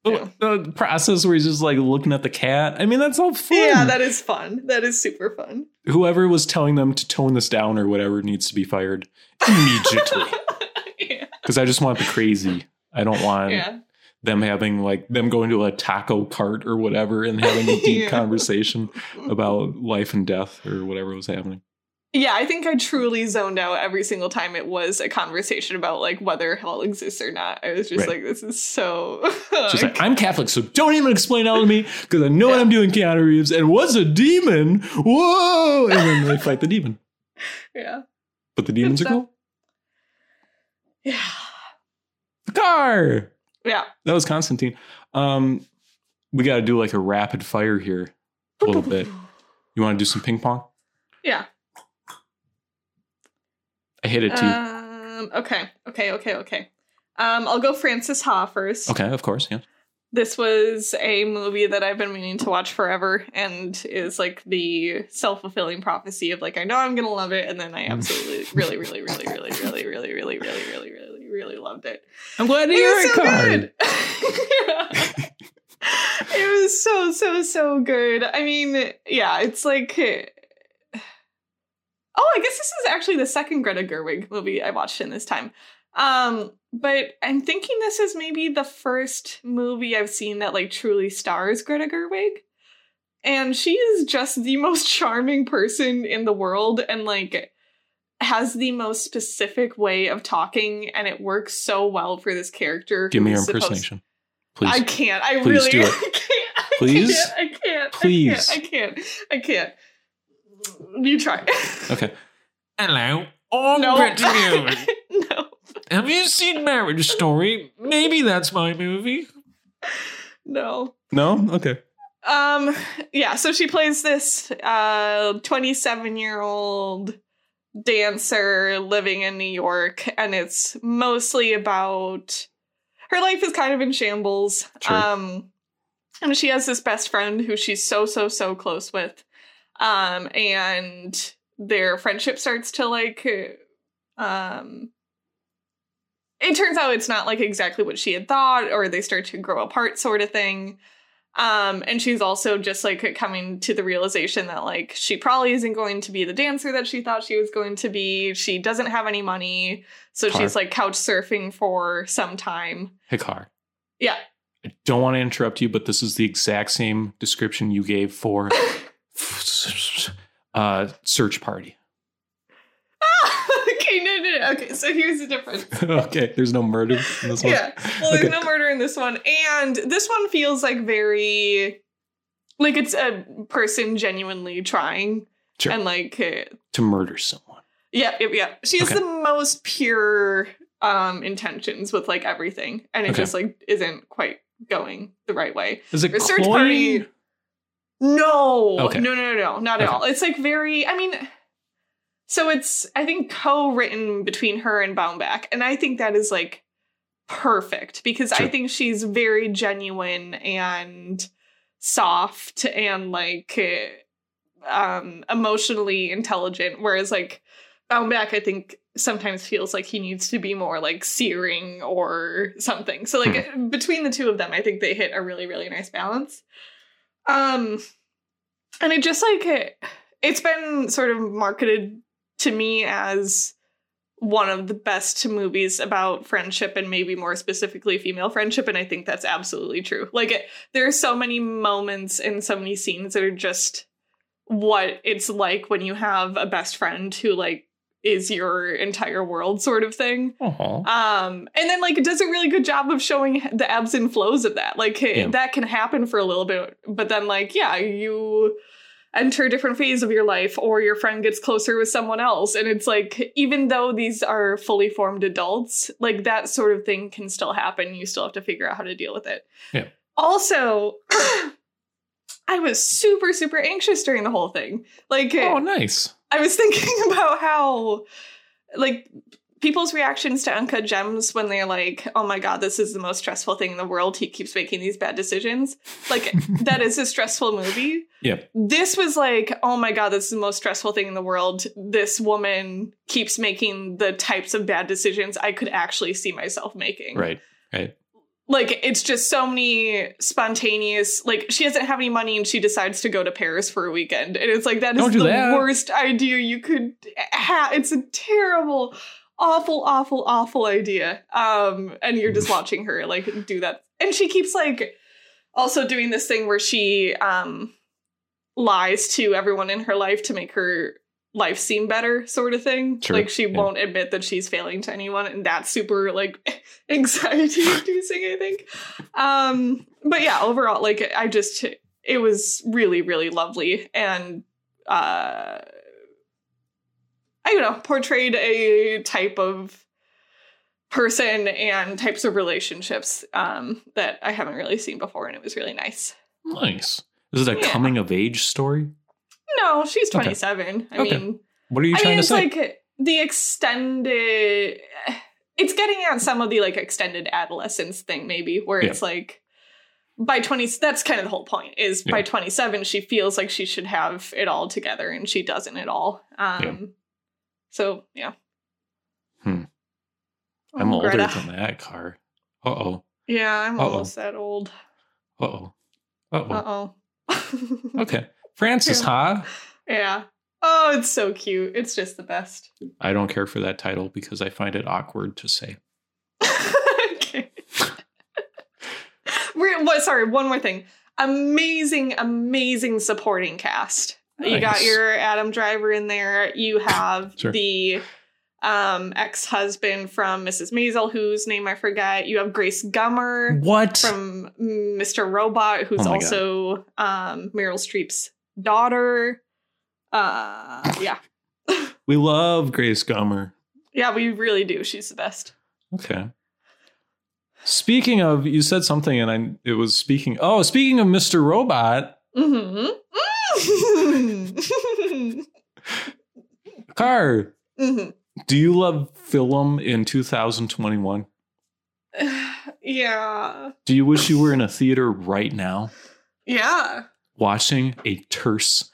Yeah. The process where he's just like looking at the cat. I mean, that's all fun. Yeah, that is fun. That is super fun. Whoever was telling them to tone this down or whatever needs to be fired immediately. yeah. Because I just want the crazy. I don't want yeah. Them having like them going to a taco cart or whatever and having a deep Yeah. conversation about life and death or whatever was happening. Yeah, I think I truly zoned out every single time it was a conversation about like whether hell exists or not. I was just Right. like, this is so. She's like, I'm Catholic, so don't even explain all to me because I know what I'm doing, Keanu Reeves. And what's a demon? Whoa! And then they fight the demon. yeah, But the demons are stuff. cool. yeah, The car. Yeah. That was Constantine. Um, we got to do like a rapid fire here a little bit. You want to do some ping pong? Yeah. I hit it too. Um. Okay. Okay. Okay. Okay. Um. I'll go Francis Ha first. okay, of course. Yeah. This was a movie that I've been meaning to watch forever, and is like the self fulfilling prophecy of like I know I'm gonna love it, and then I absolutely, really, really, really, really, really, really, really, really, really, really, really loved it. I'm glad to hear it, so card. it was so so so good. I mean, yeah, it's like. Oh, I guess this is actually the second Greta Gerwig movie I watched in this time. Um, but I'm thinking this is maybe the first movie I've seen that like truly stars Greta Gerwig. And she is just the most charming person in the world and like has the most specific way of talking and it works so well for this character. Give me your who's supposed- impersonation, please. I can't. I Please really do it. I can't. I Please? Can't, I can't. Please. I can't. I can't. I can't. You try. okay. Hello, I'm no. Greta Gerwig. no. Have you seen Marriage Story? Maybe that's my movie. No. No. Okay. Um yeah, so she plays this uh 27-year-old dancer living in New York and it's mostly about her life is kind of in shambles. Sure. Um and she has this best friend who she's so so so close with. Um and their friendship starts to like um it turns out it's not like exactly what she had thought or they start to grow apart sort of thing um and she's also just like coming to the realization that like she probably isn't going to be the dancer that she thought she was going to be she doesn't have any money so Car. she's like couch surfing for some time Hikar. yeah I don't want to interrupt you, but this is the exact same description you gave for uh, search party. Okay no, no no okay so here's the difference okay, there's no murder in this one. yeah well there's Okay. no murder in this one and this one feels like very like it's a person genuinely trying Sure. and like uh, To murder someone. Yeah, yeah, yeah. She has Okay. the most pure um intentions with like everything, and it Okay. just like isn't quite going the right way. Is it Her search party- No, Okay. no, no, no, no, not at all. It's like very. I mean, so it's I think co-written between her and Baumbach, and I think that is like perfect because I think she's very genuine and soft and like uh, um emotionally intelligent whereas like Baumbach I think sometimes feels like he needs to be more like searing or something. So like between the two of them I think they hit a really really nice balance. Um and it just like it, it's been sort of marketed to me as one of the best movies about friendship and maybe more specifically female friendship and i think that's absolutely true like it, there are so many moments and so many scenes that are just what it's like when you have a best friend who like is your entire world sort of thing Aw. um and then like it does a really good job of showing the ebbs and flows of that like Yeah. that can happen for a little bit but then like yeah you enter a different phase of your life or your friend gets closer with someone else and it's like even though these are fully formed adults like that sort of thing can still happen you still have to figure out how to deal with it Yeah. also i was super super anxious during the whole thing like Oh, nice. I was thinking about how, like, people's reactions to Uncut Gems when they're like, "Oh my god, this is the most stressful thing in the world." He keeps making these bad decisions. Like that is a stressful movie. Yeah. This was like, "Oh my god, this is the most stressful thing in the world." This woman keeps making the types of bad decisions I could actually see myself making. Right. Right. Like it's just so many spontaneous. Like she doesn't have any money and she decides to go to Paris for a weekend, and it's like that is do the that. worst idea you could have. It's a terrible, awful, awful, awful idea. Um, and you're just watching her like do that, and she keeps like also doing this thing where she um lies to everyone in her life to make her life seem better sort of thing. Sure, like she yeah. won't admit that she's failing to anyone and that's super like anxiety inducing i think. Um but yeah overall like i just it was really really lovely. And uh i don't know portrayed a type of person and types of relationships um that i haven't really seen before and it was really nice Nice. Is it a Yeah. coming of age story? no she's Okay. 27 i Okay. mean What are you I trying mean, to it's say? like the extended. It's getting at some of the like extended adolescence thing, maybe, where Yeah. it's like by twenty. That's kind of the whole point. Is by twenty seven, she feels like she should have it all together, and she doesn't at all. Um, Yeah. So yeah. Hmm. Oh, I'm older Greta. than that car. Uh oh. Yeah, I'm Uh-oh. almost that old. Uh oh. Uh oh. Oh. Okay. Francis, huh? yeah. Oh, it's so cute. It's just the best. I don't care for that title because I find it awkward to say. okay. We're, what, sorry, one more thing. Amazing, amazing supporting cast. You got your Adam Driver in there. You have Sure. the um, ex-husband from Mrs. Maisel, whose name I forget. You have Grace Gummer What? from Mr. Robot, who's Oh also um, Meryl Streep's daughter. Uh, yeah, we love Grace Gummer. yeah, we really do. She's the best. Okay. Speaking of, you said something, and I it was speaking. Oh, speaking of Mr. Robot, Mm-hmm. Car, hmm do you love film in 2021? Yeah. Do you wish you were in a theater right now Yeah. watching a terse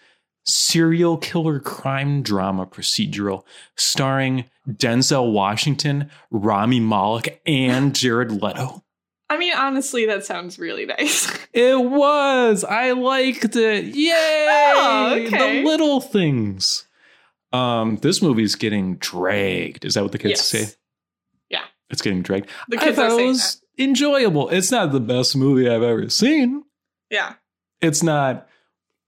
serial killer crime drama procedural starring Denzel Washington, Rami Malek, and Jared Leto? I mean, honestly, that sounds really nice. It was. I liked it. Yay! Oh, okay. The little things. Um, this movie's getting dragged. Is that what the kids Yes. say? Yeah. It's getting dragged. The I kids are thought it was enjoyable. It's not the best movie I've ever seen. Yeah. It's not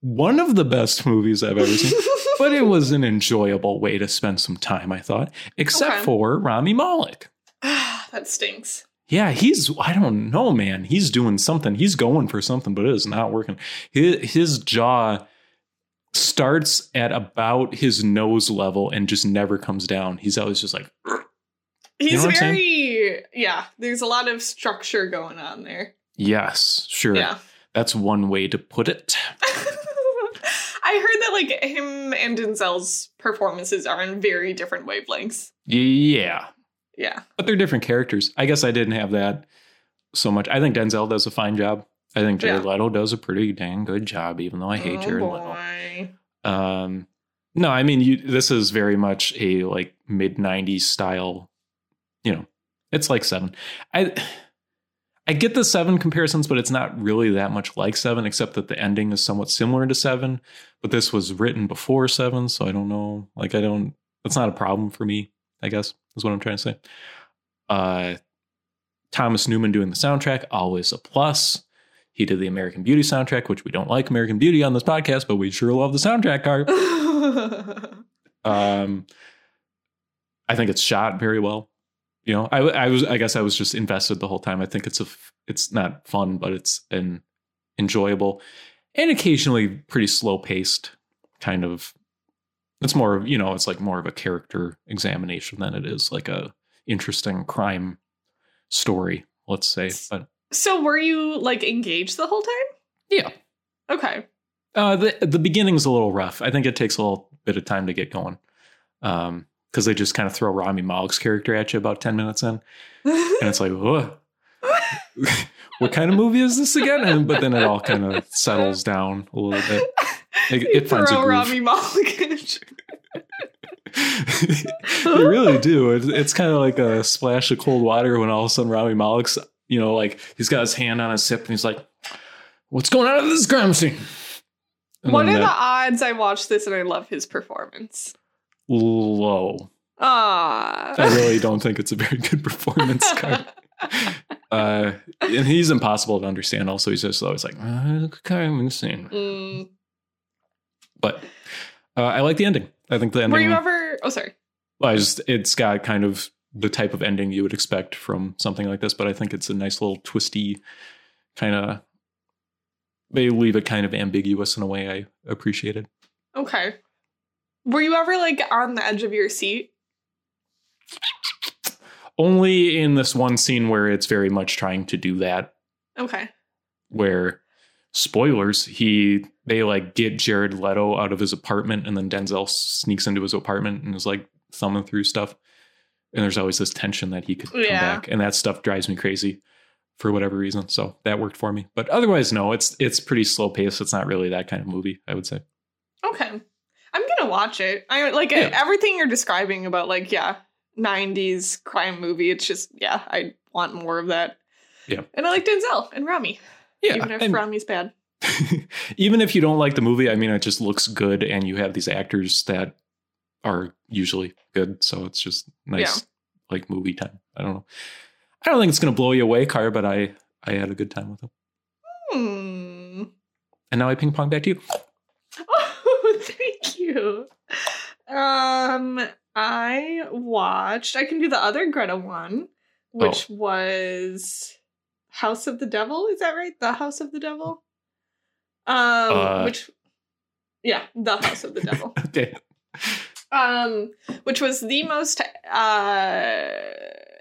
one of the best movies I've ever seen, but it was an enjoyable way to spend some time, I thought, except Okay. for Rami Malek. that stinks. Yeah, he's, I don't know, man. He's doing something. He's going for something, but it is not working. His, his jaw starts at about his nose level and just never comes down. He's always just like, He's know I'm saying? very, yeah, there's a lot of structure going on there. yes, sure. Yeah. That's one way to put it. I heard that like him and Denzel's performances are on very different wavelengths. Yeah. Yeah. But they're different characters. I guess I didn't have that so much. I think Denzel does a fine job. I think Jared Yeah. Leto does a pretty dang good job, even though I hate oh, Jared Leto. Um, no, I mean, you, this is very much a like mid '90s style. You know, it's like Seven. I I get the Seven comparisons, but it's not really that much like Seven, except that the ending is somewhat similar to Seven. But this was written before Seven, so I don't know. Like, I don't. That's not a problem for me. I guess is what I'm trying to say. Uh, Thomas Newman doing the soundtrack always a plus. He did the American Beauty soundtrack, which we don't like American Beauty on this podcast, but we sure love the soundtrack card. Um, I think it's shot very well. You know, I, I was, I guess, I was just invested the whole time. I think it's a, it's not fun, but it's an enjoyable, and occasionally pretty slow paced kind of. It's more of you know, it's like more of a character examination than it is like a interesting crime story. Let's say, but so were you like engaged the whole time? yeah, Okay. Uh, the the beginning's a little rough. I think it takes a little bit of time to get going. Um, because they just kind of throw Rami Malek's character at you about ten minutes in, and it's like, whoa, what kind of movie is this again? And but then it all kind of settles down a little bit. It, it finds a groove. Rami Malek they really do. It, it's kind of like a splash of cold water when all of a sudden Rami Malek's, you know, like he's got his hand on his hip and he's like, "What's going on in this crime scene?" And What are the odds I watched this and I love his performance? low? Ah. I really don't think it's a very good performance. Card. Uh, and he's impossible to understand. Also, he's just always like, uh, "Kind of insane." Mm. But uh, I like the ending. I think the ending. Were you ever? Oh, sorry. Well, I just it's got kind of the type of ending you would expect from something like this, but I think it's a nice little twisty kind of. They leave it kind of ambiguous in a way I appreciated. Okay. Were you ever like on the edge of your seat? Only in this one scene where it's very much trying to do that, Okay. where spoilers, he they like get Jared Leto out of his apartment and then Denzel sneaks into his apartment and is like thumbing through stuff. And there's always this tension that he could come Yeah. back. And that stuff drives me crazy for whatever reason. So that worked for me. But otherwise, no, it's it's pretty slow paced. It's not really that kind of movie, I would say. Okay. I'm gonna watch it. I like Yeah. everything you're describing about like yeah, 90s crime movie. It's just yeah, I want more of that. Yeah. And I like Denzel and Rami, Yeah. even if Rami's bad. even if you don't like the movie, I mean, it just looks good, and you have these actors that are usually good, so it's just nice, like movie time. I don't know. I don't think it's going to blow you away, Car, but I I had a good time with them. Hmm. And now I ping pong back to you. Oh, thank you. Um, I watched. I can do the other Greta one, which Oh. was House of the Devil. Is that right? The House of the Devil. Um, Uh. which, yeah, the House of the Devil. okay. um, which was the most uh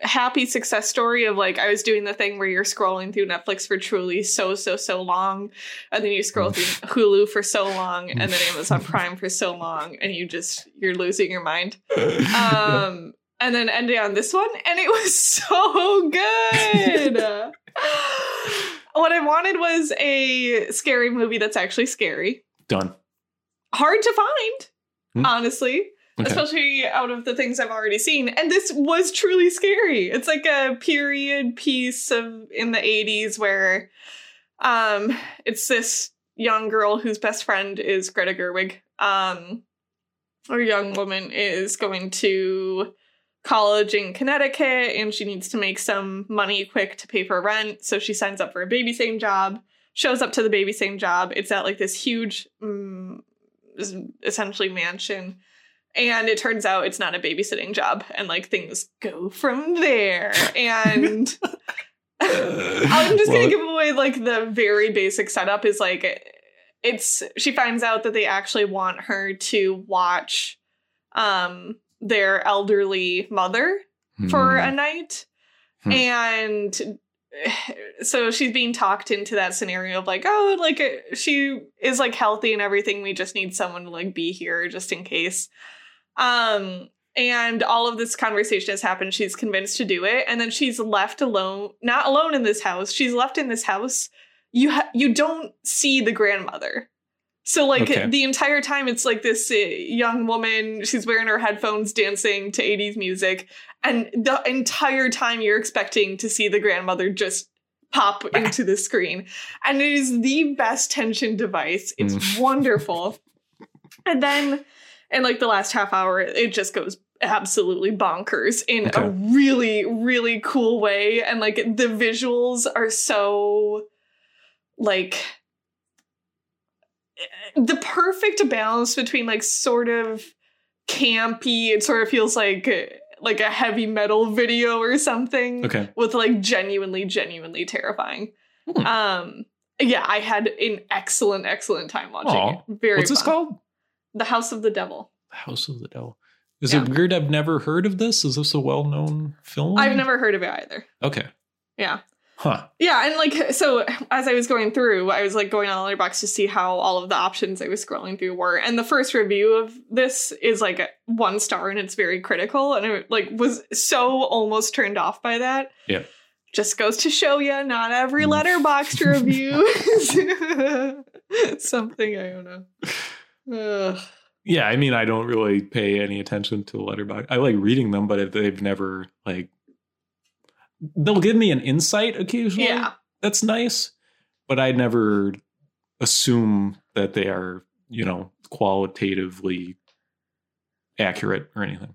happy success story of like I was doing the thing where you're scrolling through Netflix for truly so so so long, and then you scroll through Hulu for so long, and then Amazon Prime for so long, and you just you're losing your mind. Um, and then ending on this one, and it was so good. what I wanted was a scary movie that's actually scary. Done. Hard to find, Hmm. honestly Okay. especially out of the things I've already seen. And this was truly scary. It's like a period piece of in the 80s where um it's this young girl whose best friend is Greta Gerwig. Um or young woman is going to college in Connecticut and she needs to make some money quick to pay for rent. So she signs up for a babysitting job, shows up to the babysitting job. It's at like this huge, mm, essentially mansion. And it turns out it's not a babysitting job. And like things go from there. And I'm just gonna give away like the very basic setup is like it's she finds out that they actually want her to watch um their elderly mother for hmm. a night. Hmm. And so she's being talked into that scenario of like, oh, like uh, she is like healthy and everything. We just need someone to like be here just in case. Um, and all of this conversation has happened. She's convinced to do it, and then she's left alone, not alone in this house. She's left in this house. You ha- you don't see the grandmother. So like Okay. the entire time, it's like this uh, young woman. She's wearing her headphones, dancing to '80s music, and the entire time you're expecting to see the grandmother just pop into the screen, and it is the best tension device. It's Mm. wonderful. and then, in like the last half hour, it just goes absolutely bonkers in Okay. a really really cool way, and like the visuals are so like the perfect balance between like sort of campy it sort of feels like like a heavy metal video or something Okay. with like genuinely genuinely terrifying Hmm. um yeah i had an excellent excellent time watching Aw. it very What's this called? the house of the devil the House of the Devil. Is Yeah. it weird I've never heard of this? Is this a well known film? i've never heard of it either Okay. yeah Huh. Yeah, and like so as I was going through, I was like going on Letterboxd to see how all of the options I was scrolling through were. And the first review of this is like one star and it's very critical. And I like was so almost turned off by that. Yeah. Just goes to show you not every mm. Letterboxd review is something I don't know. Ugh. Yeah, I mean, I don't really pay any attention to Letterboxd. I like reading them, but if they've never like, they'll give me an insight occasionally. Yeah. that's nice, but I never assume that they are, you know, qualitatively accurate or anything.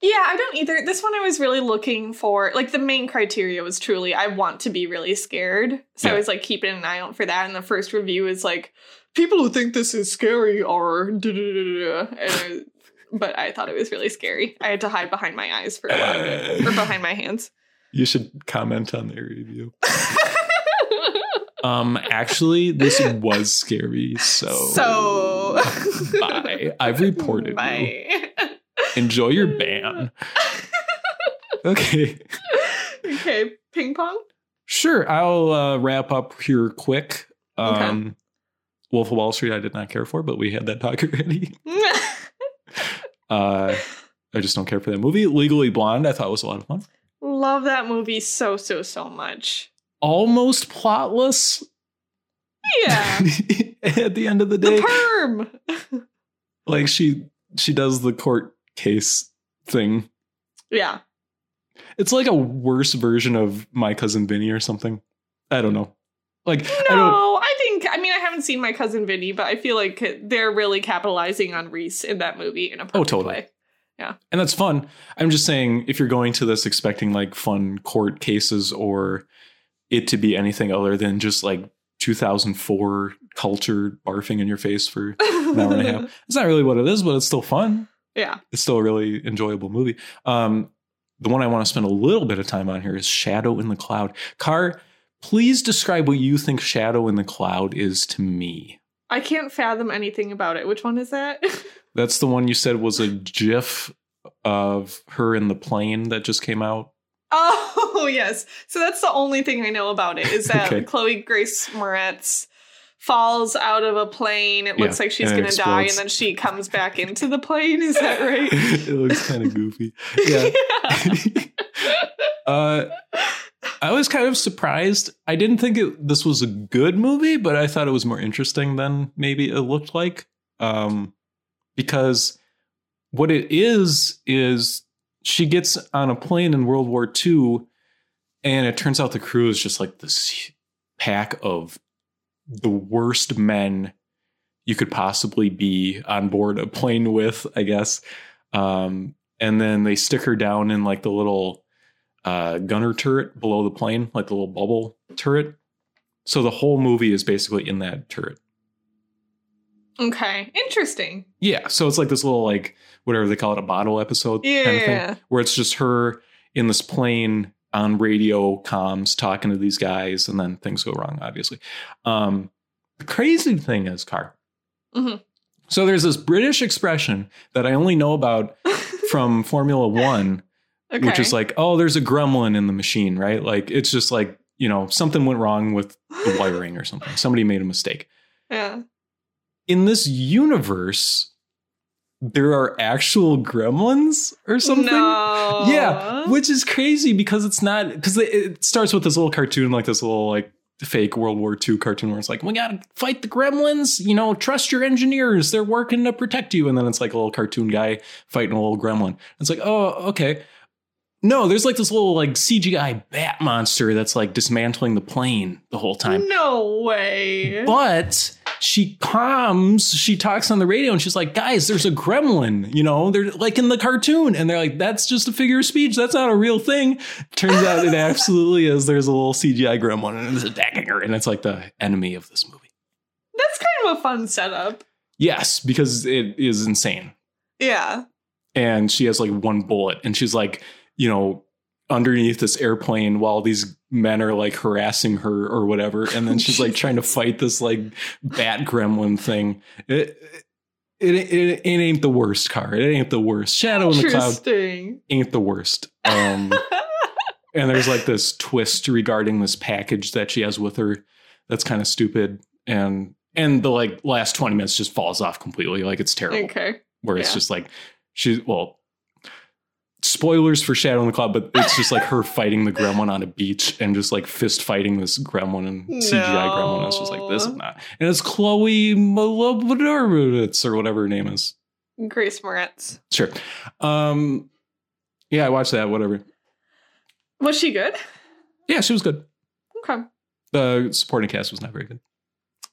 Yeah, I don't either. This one I was really looking for like the main criteria was truly I want to be really scared. So Yeah. I was like keeping an eye out for that. And the first review is like people who think this is scary are da, da, da, da, da." and I, but I thought it was really scary. I had to hide behind my eyes for a while. Or behind my hands. You should comment on their review. Um, actually, this was scary. So, so bye. I've reported you. Bye. Enjoy your ban. Okay. okay, ping pong. Sure, I'll uh, wrap up here quick. Um, Wolf of Wall Street, I did not care for, but we had that talk already. Uh, I just don't care for that movie. Legally Blonde, I thought it was a lot of fun. Love that movie so so so much. Almost plotless Yeah. at the end of the day. The perm. like she she does the court case thing. Yeah. It's like a worse version of My Cousin Vinny or something. I don't know. Like I don't No, I think I mean I haven't seen my cousin Vinny, but I feel like they're really capitalizing on Reese in that movie in a oh, perfect Oh, totally. way. And that's fun. I'm just saying, if you're going to this expecting like fun court cases or it to be anything other than just like 2004 culture barfing in your face for an hour and a half, it's not really what it is, but it's still fun. yeah. It's still a really enjoyable movie. Um, the one I want to spend a little bit of time on here is Shadow in the Cloud. Car, please describe what you think Shadow in the Cloud is to me. I can't fathom anything about it. Which one is that? That's the one you said was a GIF of her in the plane that just came out. oh yes. So that's the only thing I know about it is that Okay. Chloe Grace Moretz falls out of a plane. It looks Yeah, like she's gonna die, and then she comes back into the plane. Is that right? it looks kind of goofy. Yeah. uh, I was kind of surprised. I didn't think it, this was a good movie, but I thought it was more interesting than maybe it looked like. Um, because what it is is she gets on a plane in World War II, and it turns out the crew is just like this pack of the worst men you could possibly be on board a plane with, I guess. Um, and then they stick her down in like the little uh, gunner turret below the plane, like the little bubble turret. So the whole movie is basically in that turret. Okay. Interesting. Yeah, so it's like this little like whatever they call it a bottle episode kind of thing, Yeah. where it's just her in this plane on radio comms talking to these guys, and then things go wrong. Obviously, um, the crazy thing is, car. Mhm. So there's this British expression that I only know about from Formula One, okay. which is like, oh, there's a gremlin in the machine, right? Like it's just like you know something went wrong with the wiring or something. Somebody made a mistake yeah. In this universe, there are actual gremlins or something. No. Yeah, which is crazy because it's not because it starts with this little cartoon, like this little like fake World War II cartoon where it's like, we gotta fight the gremlins. You know, trust your engineers; they're working to protect you. And then it's like a little cartoon guy fighting a little gremlin. It's like, oh, okay. No, there's like this little like CGI bat monster that's like dismantling the plane the whole time. No way. But she comes, she talks on the radio and she's like, guys, there's a gremlin, you know, they're like in the cartoon. And they're like, that's just a figure of speech. That's not a real thing. Turns out it absolutely is. There's a little CGI gremlin and it's attacking her. And it's like the enemy of this movie. That's kind of a fun setup. Yes, because it is insane. Yeah. And she has like one bullet and she's like, you know, underneath this airplane while these men are like harassing her or whatever. And then she's like trying to fight this like bat gremlin thing. It, it, it, it ain't the worst car. It ain't the worst. Shadow in the cloud ain't the worst. Um, and there's like this twist regarding this package that she has with her that's kind of stupid and and the like last 20 minutes just falls off completely like it's terrible Okay. where it's just like she well spoilers for shadow in the cloud but it's just like her fighting the gremlin on a beach and just like fist fighting this gremlin and cgi gremlin it's just like this is No. not and it's chloe Malobodorowitz or whatever her name is Grace Moretz. sure um yeah i watched that whatever Was she good? yeah she was good Okay. the supporting cast was not very good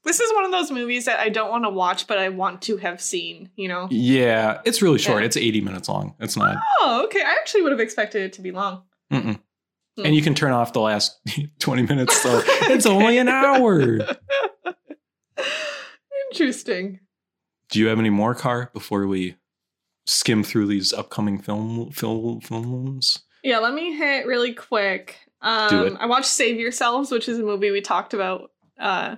This is one of those movies that I don't want to watch, but I want to have seen, you know? yeah it's really short Yeah. it's 80 minutes long it's not Oh, okay. I actually would have expected it to be long. Mm-mm. Hmm. and you can turn off the last 20 minutes so it's only an hour Interesting. Do you have any more car before we skim through these upcoming film film films? Yeah, let me hit really quick. Um, Do it. I watched Save Yourselves, which is a movie we talked about uh,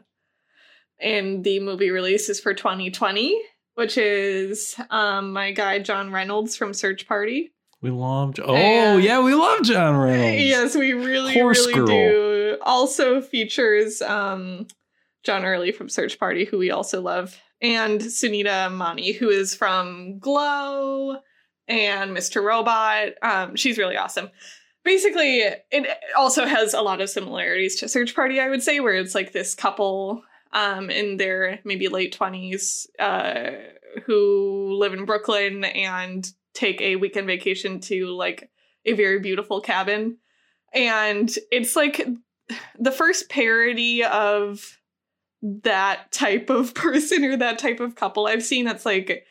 in the movie releases for 2020, which is um, my guy John Reynolds from Search Party. We loved. Oh And- yeah, we love John Reynolds. Yes, we really, Horse really Girl. do. Also features um, John Early from Search Party, who we also love, and Sunita Mani, who is from Glow and Mr. Robot. Um, she's really awesome. Basically, it also has a lot of similarities to Search Party, I would say, where it's like this couple um, in their maybe late 20s uh, who live in Brooklyn and take a weekend vacation to like a very beautiful cabin. And it's like the first parody of that type of person or that type of couple I've seen that's like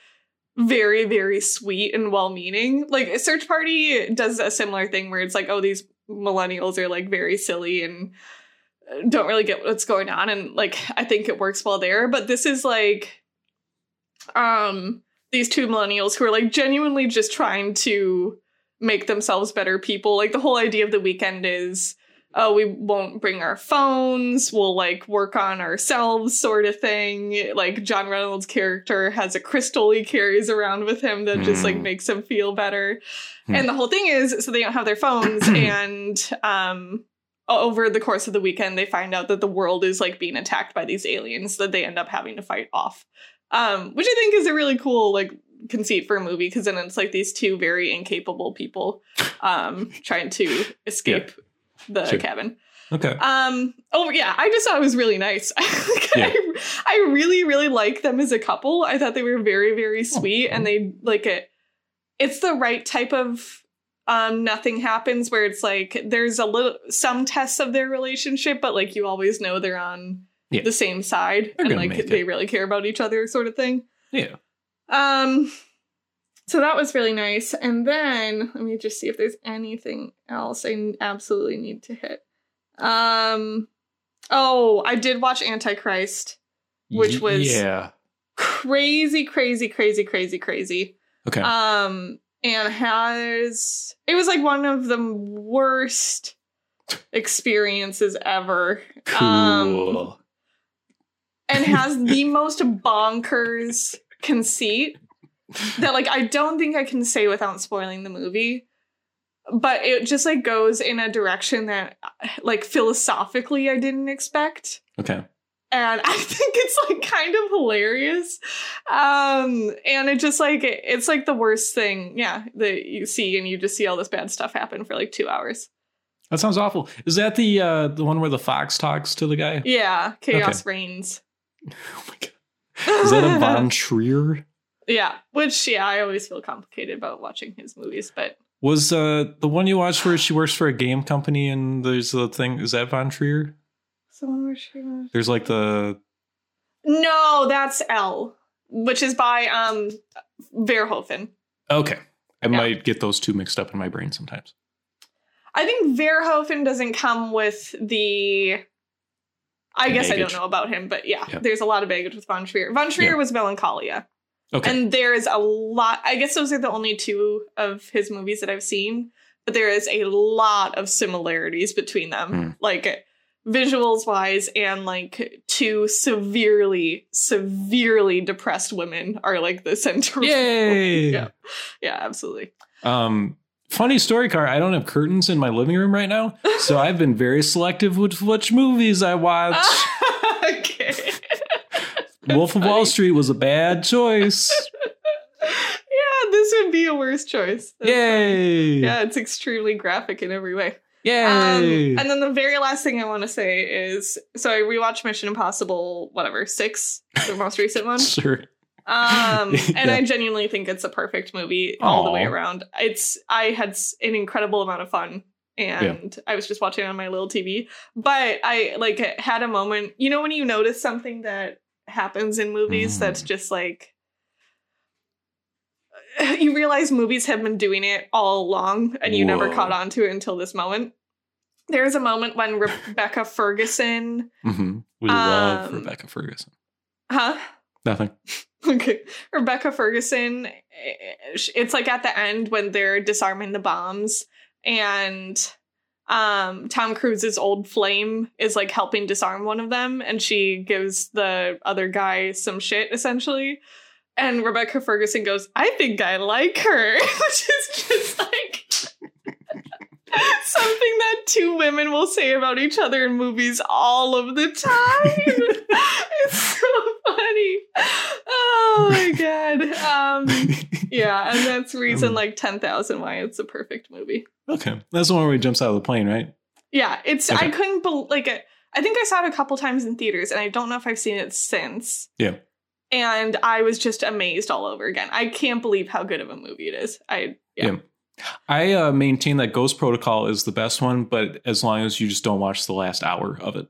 very, very sweet and well meaning. Like Search Party does a similar thing where it's like, oh, these millennials are like very silly and don't really get what's going on. And like, I think it works well there. But this is like, um, these two millennials who are like genuinely just trying to make themselves better people. Like the whole idea of the weekend is, oh, we won't bring our phones, we'll like work on ourselves, sort of thing. Like John Reynolds' character has a crystal he carries around with him that just like Hmm. makes him feel better. Hmm. And the whole thing is, so they don't have their phones, and um, over the course of the weekend, they find out that the world is like being attacked by these aliens that they end up having to fight off. Um, which I think is a really cool like conceit for a movie because then it's like these two very incapable people um trying to escape the Sure. cabin. Okay. Um oh yeah, I just thought it was really nice. Like, Yeah. I, I really, really like them as a couple. I thought they were very, very sweet Aw. and they like it it's the right type of um nothing happens where it's like there's a little some tests of their relationship, but like you always know they're on Yeah. the same side They're and like they really care about each other sort of thing. Yeah. Um so that was really nice. And then let me just see if there's anything else I absolutely need to hit. Um oh, I did watch Antichrist. Which was- yeah. Crazy, crazy, crazy, crazy, crazy. Okay. Um and has it was like one of the worst experiences ever. Um, and has the most bonkers conceit that like I don't think I can say without spoiling the movie. But it just like goes in a direction that like philosophically I didn't expect. okay. And I think it's like kind of hilarious. Um and it just like it- it's like the worst thing, yeah, that you see and you just see all this bad stuff happen for like 2 hours. That sounds awful. Is that the uh the one where the fox talks to the guy? Yeah, chaos reigns. Oh my god. Is that a Von Trier? Yeah, which yeah, I always feel complicated about watching his movies, but Was uh the one you watched where she works for a game company and there's the thing is that Von Trier? So where she was- There's like the No, that's Elle, which is by um Verhoeven. Okay. I Yeah. might get those two mixed up in my brain sometimes. I think Verhoeven doesn't come with the. I guess I don't know about him, but yeah, Yeah. there's a lot of baggage with Von Trier. Von Trier Yeah. was Melancholia, Okay. and there is a lot. I guess those are the only two of his movies that I've seen, but there is a lot of similarities between them, Hmm. like visuals wise, and like two severely, severely depressed women are like the center. Yay. yeah, yeah, absolutely. Um Funny story, Car. I don't have curtains in my living room right now, so I've been very selective with which movies I watch. okay. Wolf of Wall. Street was a bad choice. Yeah, this would be a worse choice. That's Yay! fine. Yeah, it's extremely graphic in every way. Yay! Um, and then the very last thing I want to say is so I rewatched Mission Impossible, whatever, six, the most recent one. sure. Um, and Yeah. I genuinely think it's a perfect movie all the way around. It's I had an incredible amount of fun, and I was just watching it on my little TV. But I like had a moment. You know when you notice something that happens in movies Mm. that's just like you realize movies have been doing it all along, and you never caught on to it until this moment. There's a moment when Rebecca Ferguson, hmm We love Um, Rebecca Ferguson. huh? Nothing. Okay. Rebecca Ferguson, it's like at the end when they're disarming the bombs and um Tom Cruise's old flame is like helping disarm one of them and she gives the other guy some shit essentially. And Rebecca Ferguson goes, "I think I like her." Which is just like something that two women will say about each other in movies all of the time. it's so funny. Oh my god. Um yeah, and that's reason Um, like 10,000 why it's a perfect movie. okay, that's the one where he jumps out of the plane, right? Yeah, it's I couldn't believe like I think I saw it a couple times in theaters and I don't know if I've seen it since. Yeah. And I was just amazed all over again. I can't believe how good of a movie it is. I yeah. Yeah. I uh, maintain that Ghost Protocol is the best one, but as long as you just don't watch the last hour of it.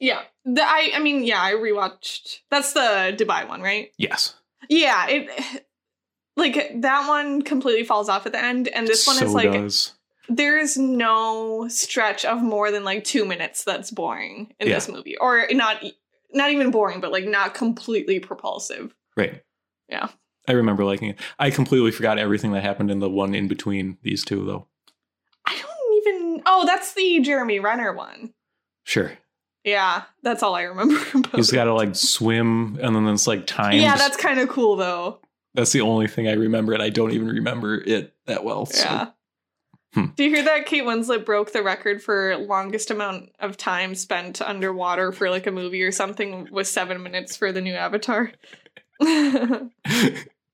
Yeah. The, I I mean, yeah, I rewatched. That's the Dubai one, right? Yes. Yeah, it like that one completely falls off at the end and this one so is like does. there is no stretch of more than like 2 minutes that's boring in Yeah. this movie or not not even boring but like not completely propulsive. Right. Yeah. I remember liking it. I completely forgot everything that happened in the one in between these two, though. I don't even Oh, that's the Jeremy Renner one. Sure. Yeah, that's all I remember about. He's got to like swim, and then it's like time. Yeah, that's kind of cool though. that's the only thing I remember, and I don't even remember it that well. so- Yeah. Hmm. Do you hear that Kate Winslet broke the record for longest amount of time spent underwater for like a movie or something was seven minutes for the new Avatar?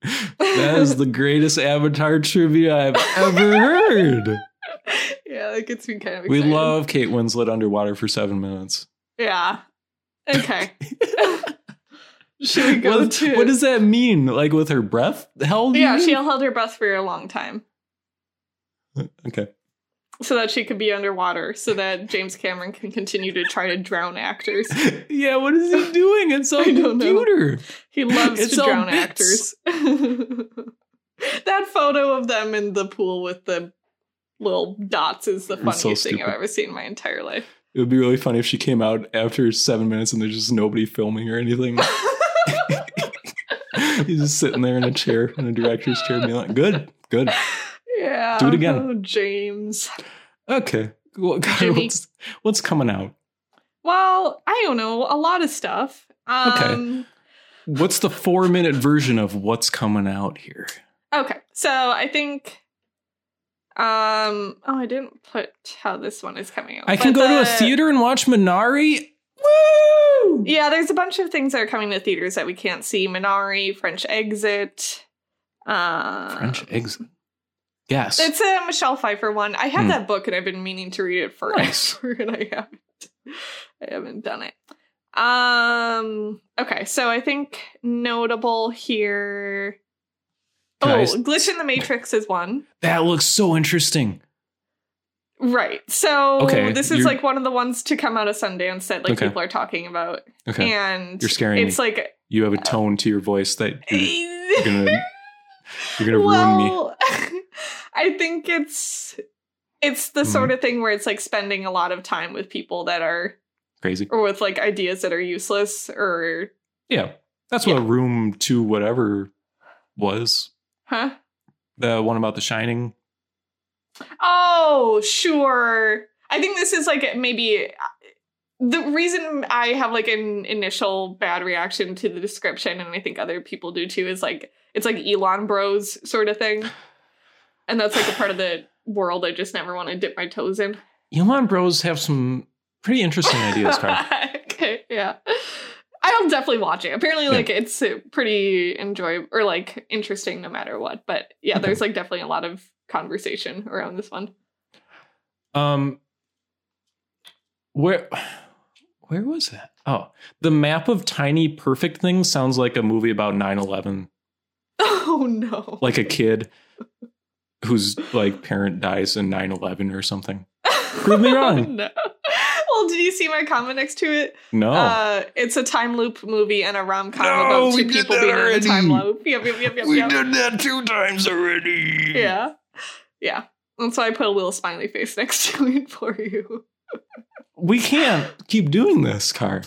that is the greatest Avatar trivia I've ever heard. yeah, that gets me kind of We excited. love Kate Winslet underwater for seven minutes. Yeah. Okay. Should we go What, to what does that mean? Like with her breath held? Yeah, she held her breath for a long time. Okay. So that she could be underwater, so that James Cameron can continue to try to drown actors. yeah, what is he doing? It's on I don't know. He loves It's to drown bits. actors. that photo of them in the pool with the little dots is the It's so funniest thing I've ever seen in my entire life. It would be really funny if she came out after seven minutes and there's just nobody filming or anything. He's just sitting there in a chair, in a director's chair, being like, good, good. Yeah. Do it again. Oh, James. Okay. Well, what's, what's coming out? Well, I don't know. A lot of stuff. Um, What's the four minute version of what's coming out here? Okay. So I think. Um. Oh, I didn't put how this one is coming out. I can go to a theater and watch Minari. Woo! Yeah, there's a bunch of things that are coming to theaters that we can't see. Minari, French Exit. Uh, French exit. Yes. It's a Michelle Pfeiffer one. I have Hmm. that book and I've been meaning to read it forever, and I haven't. I haven't done it. Um. Okay, so I think notable here. Can oh, Glitch in the Matrix is one. that looks so interesting. Right. So Okay, this is you're- like one of the ones to come out of Sundance that like Okay. people are talking about, Okay. and You're scaring it's me. like You have a tone to your voice that you're, you're gonna you're gonna ruin me. I think it's it's the Mhm. sort of thing where it's like spending a lot of time with people that are Crazy. or with like ideas that are useless or Yeah. That's Yeah. what room two whatever was. huh? The one about the shining. Oh, sure. I think this is like maybe the reason I have like an initial bad reaction to the description, and I think other people do too, is like it's like Elon Bros sort of thing, and that's like a part of the world I just never want to dip my toes in. Elon Bros have some pretty interesting ideas, Car. okay, yeah. I'll definitely watch it. Apparently, Yeah. like it's uh, pretty enjoyable or like interesting no matter what. But yeah, Okay. there's like definitely a lot of conversation around this one. Um, where where was that? Oh, the map of tiny perfect things sounds like a movie about 9-11. Oh no! like a kid whose like parent dies in 9-11 or something. Prove me wrong. no. Well, did you see my comment next to it? No. Uh, it's a time loop movie and a rom com No, about two people that being in a time loop. Yep, yep, yep, yep, yep. did that two times already. Yeah, yeah. And so I put a little smiley face next to it for you. We can't keep doing this, Car.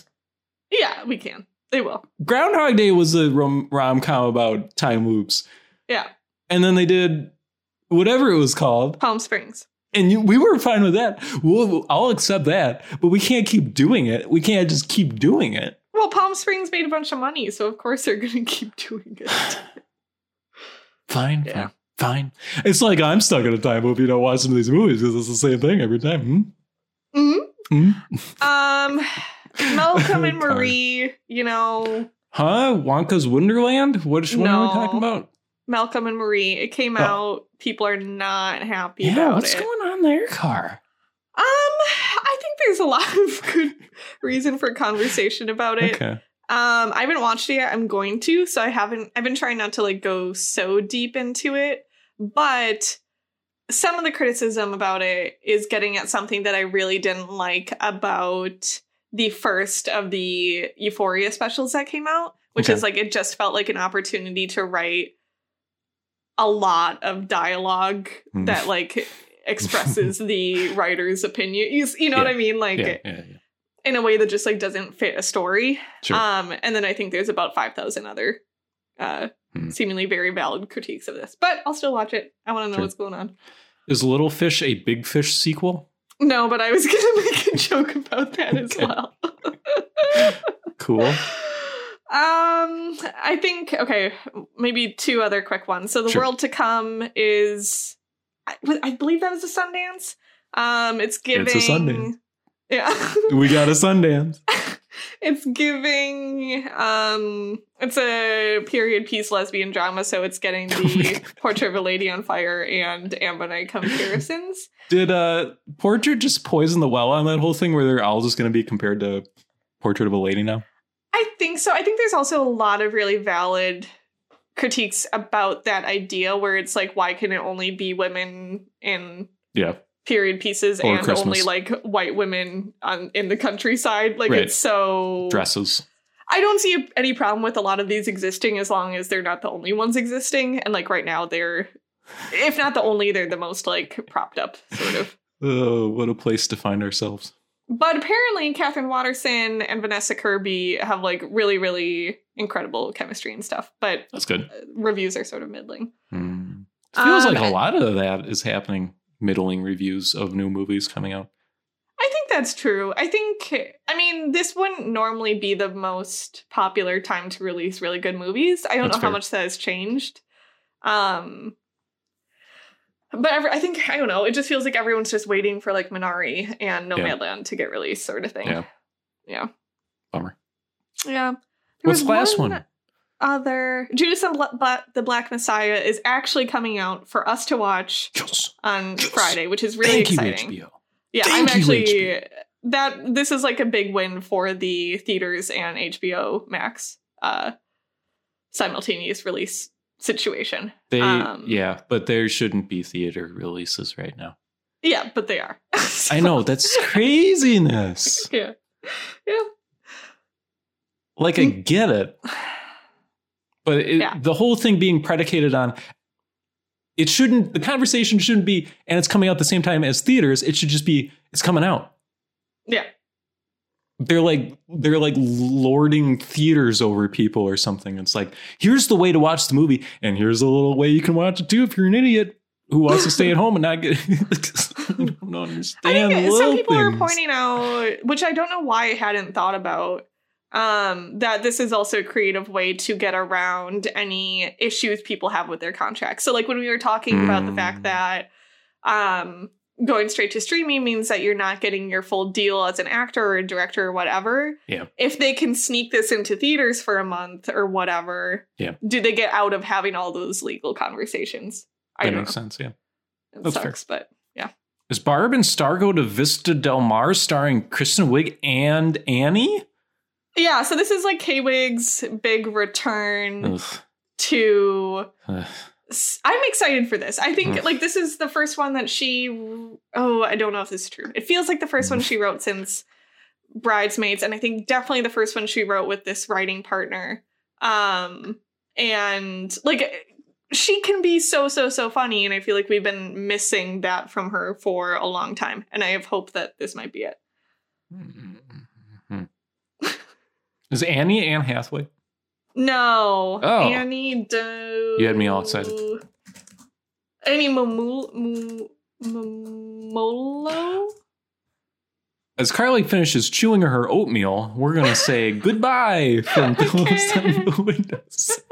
Yeah, we can. They will. Groundhog Day was a rom com about time loops. Yeah, And then they did whatever it was called. Palm Springs. And you, we were fine with that. We'll, I'll accept that. But we can't keep doing it. We can't just keep doing it. Well, Palm Springs made a bunch of money, so of course they're going to keep doing it. Fine, Yeah. fine, fine. It's like I'm stuck in a time loop, you know, watching some of these movies because it's the same thing every time. Hmm? hmm Hmm? Um, Malcolm and Marie, you know, Huh? Wonka's Wonderland? What, what are we talking about? Malcolm and Marie. It came Oh. out. People are not happy Yeah, about what's it. going on there, Car? Um, I think there's a lot of good reason for conversation about it. Okay. Um, I haven't watched it yet. I'm going to, so I haven't. I've been trying not to like go so deep into it, but some of the criticism about it is getting at something that I really didn't like about the first of the Euphoria specials that came out, which Okay. is like it just felt like an opportunity to write a lot of dialogue Hmm. that like expresses the writer's opinion. You, you know what I mean? Like Yeah, yeah, yeah. in a way that just like doesn't fit a story. Sure. Um, and then I think there's about five thousand other uh Hmm. seemingly very valid critiques of this. But I'll still watch it. I want to know Sure. what's going on. Is Little Fish a Big Fish sequel? No, but I was gonna make a joke about that as well. Cool. Um, I think okay, maybe two other quick ones. So the Sure. world to come is, I, I believe that was a Sundance. Um, it's giving. It's a Sundance. Yeah. we got a Sundance. it's giving um it's a period piece lesbian drama so it's getting the portrait of a lady on fire and Ammonite comparisons Did uh Portrait just poison the well on that whole thing where they're all just going to be compared to Portrait of a Lady now? I think so i think there's also a lot of really valid critiques about that idea where it's like why can it only be women in Yeah. period pieces Or and Christmas. only like white women on in the countryside like Right. it's so Dresses. I don't see any problem with a lot of these existing as long as they're not the only ones existing. And like right now, they're, if not the only, they're the most like propped up, sort of. Oh, what a place to find ourselves. But apparently, Katherine Waterston and Vanessa Kirby have like really, really incredible chemistry and stuff. But That's good. uh, reviews are sort of middling. Hmm. Feels Um, like a lot of that is happening. Middling reviews of new movies coming out. I think that's true. I think, I mean, this wouldn't normally be the most popular time to release really good movies. I don't That's know fair. how much that has changed. Um, but every, I think, I don't know, it just feels like everyone's just waiting for like Minari and Nomadland to get released, sort of thing. Yeah. Yeah. Bummer. Yeah. There What's was the last one? Other Judas and Bla- the Black Messiah is actually coming out for us to watch Yes. on Yes. Friday, which is really Thank exciting. you, HBO. Yeah, Thank I'm actually HBO. that this is like a big win for the theaters and HBO Max uh simultaneous release situation. They, Um, yeah, but there shouldn't be theater releases right now. Yeah, but they are. I know that's craziness. yeah. Yeah. Like I get it, but it, Yeah. the whole thing being predicated on it shouldn't. The conversation shouldn't be, and it's coming out the same time as theaters. It should just be, it's coming out. Yeah. They're like they're like lording theaters over people or something. It's like here's the way to watch the movie, and here's a little way you can watch it too if you're an idiot who wants to stay at home and not get. I don't I understand. think some people are pointing out, which I don't know why I hadn't thought about, um, that this is also a creative way to get around any issues people have with their contracts. So, like when we were talking about the Mm. fact that um, going straight to streaming means that you're not getting your full deal as an actor or a director or whatever. Yeah. If they can sneak this into theaters for a month or whatever, Yeah. do they get out of having all those legal conversations? I That makes know. sense. Yeah. It That's fair. sucks, but yeah. Is Barb and Star go to Vista Del Mar starring Kristen Wiig and Annie? yeah. So this is like K Wiig's big return Ugh. to Ugh. I'm excited for this. I think Mm. like this is the first one that she oh, I don't know if this is true. It feels like the first one she wrote since Bridesmaids and I think definitely the first one she wrote with this writing partner. Um and like she can be so so so funny and I feel like we've been missing that from her for a long time and I have hope that this might be it. Mhm. Annie Anne Hathaway? No. Oh. Annie do You had me all excited. Annie Mumolo? As Carly finishes chewing her oatmeal, we're going to say goodbye from Okay. Ghost on the Windows.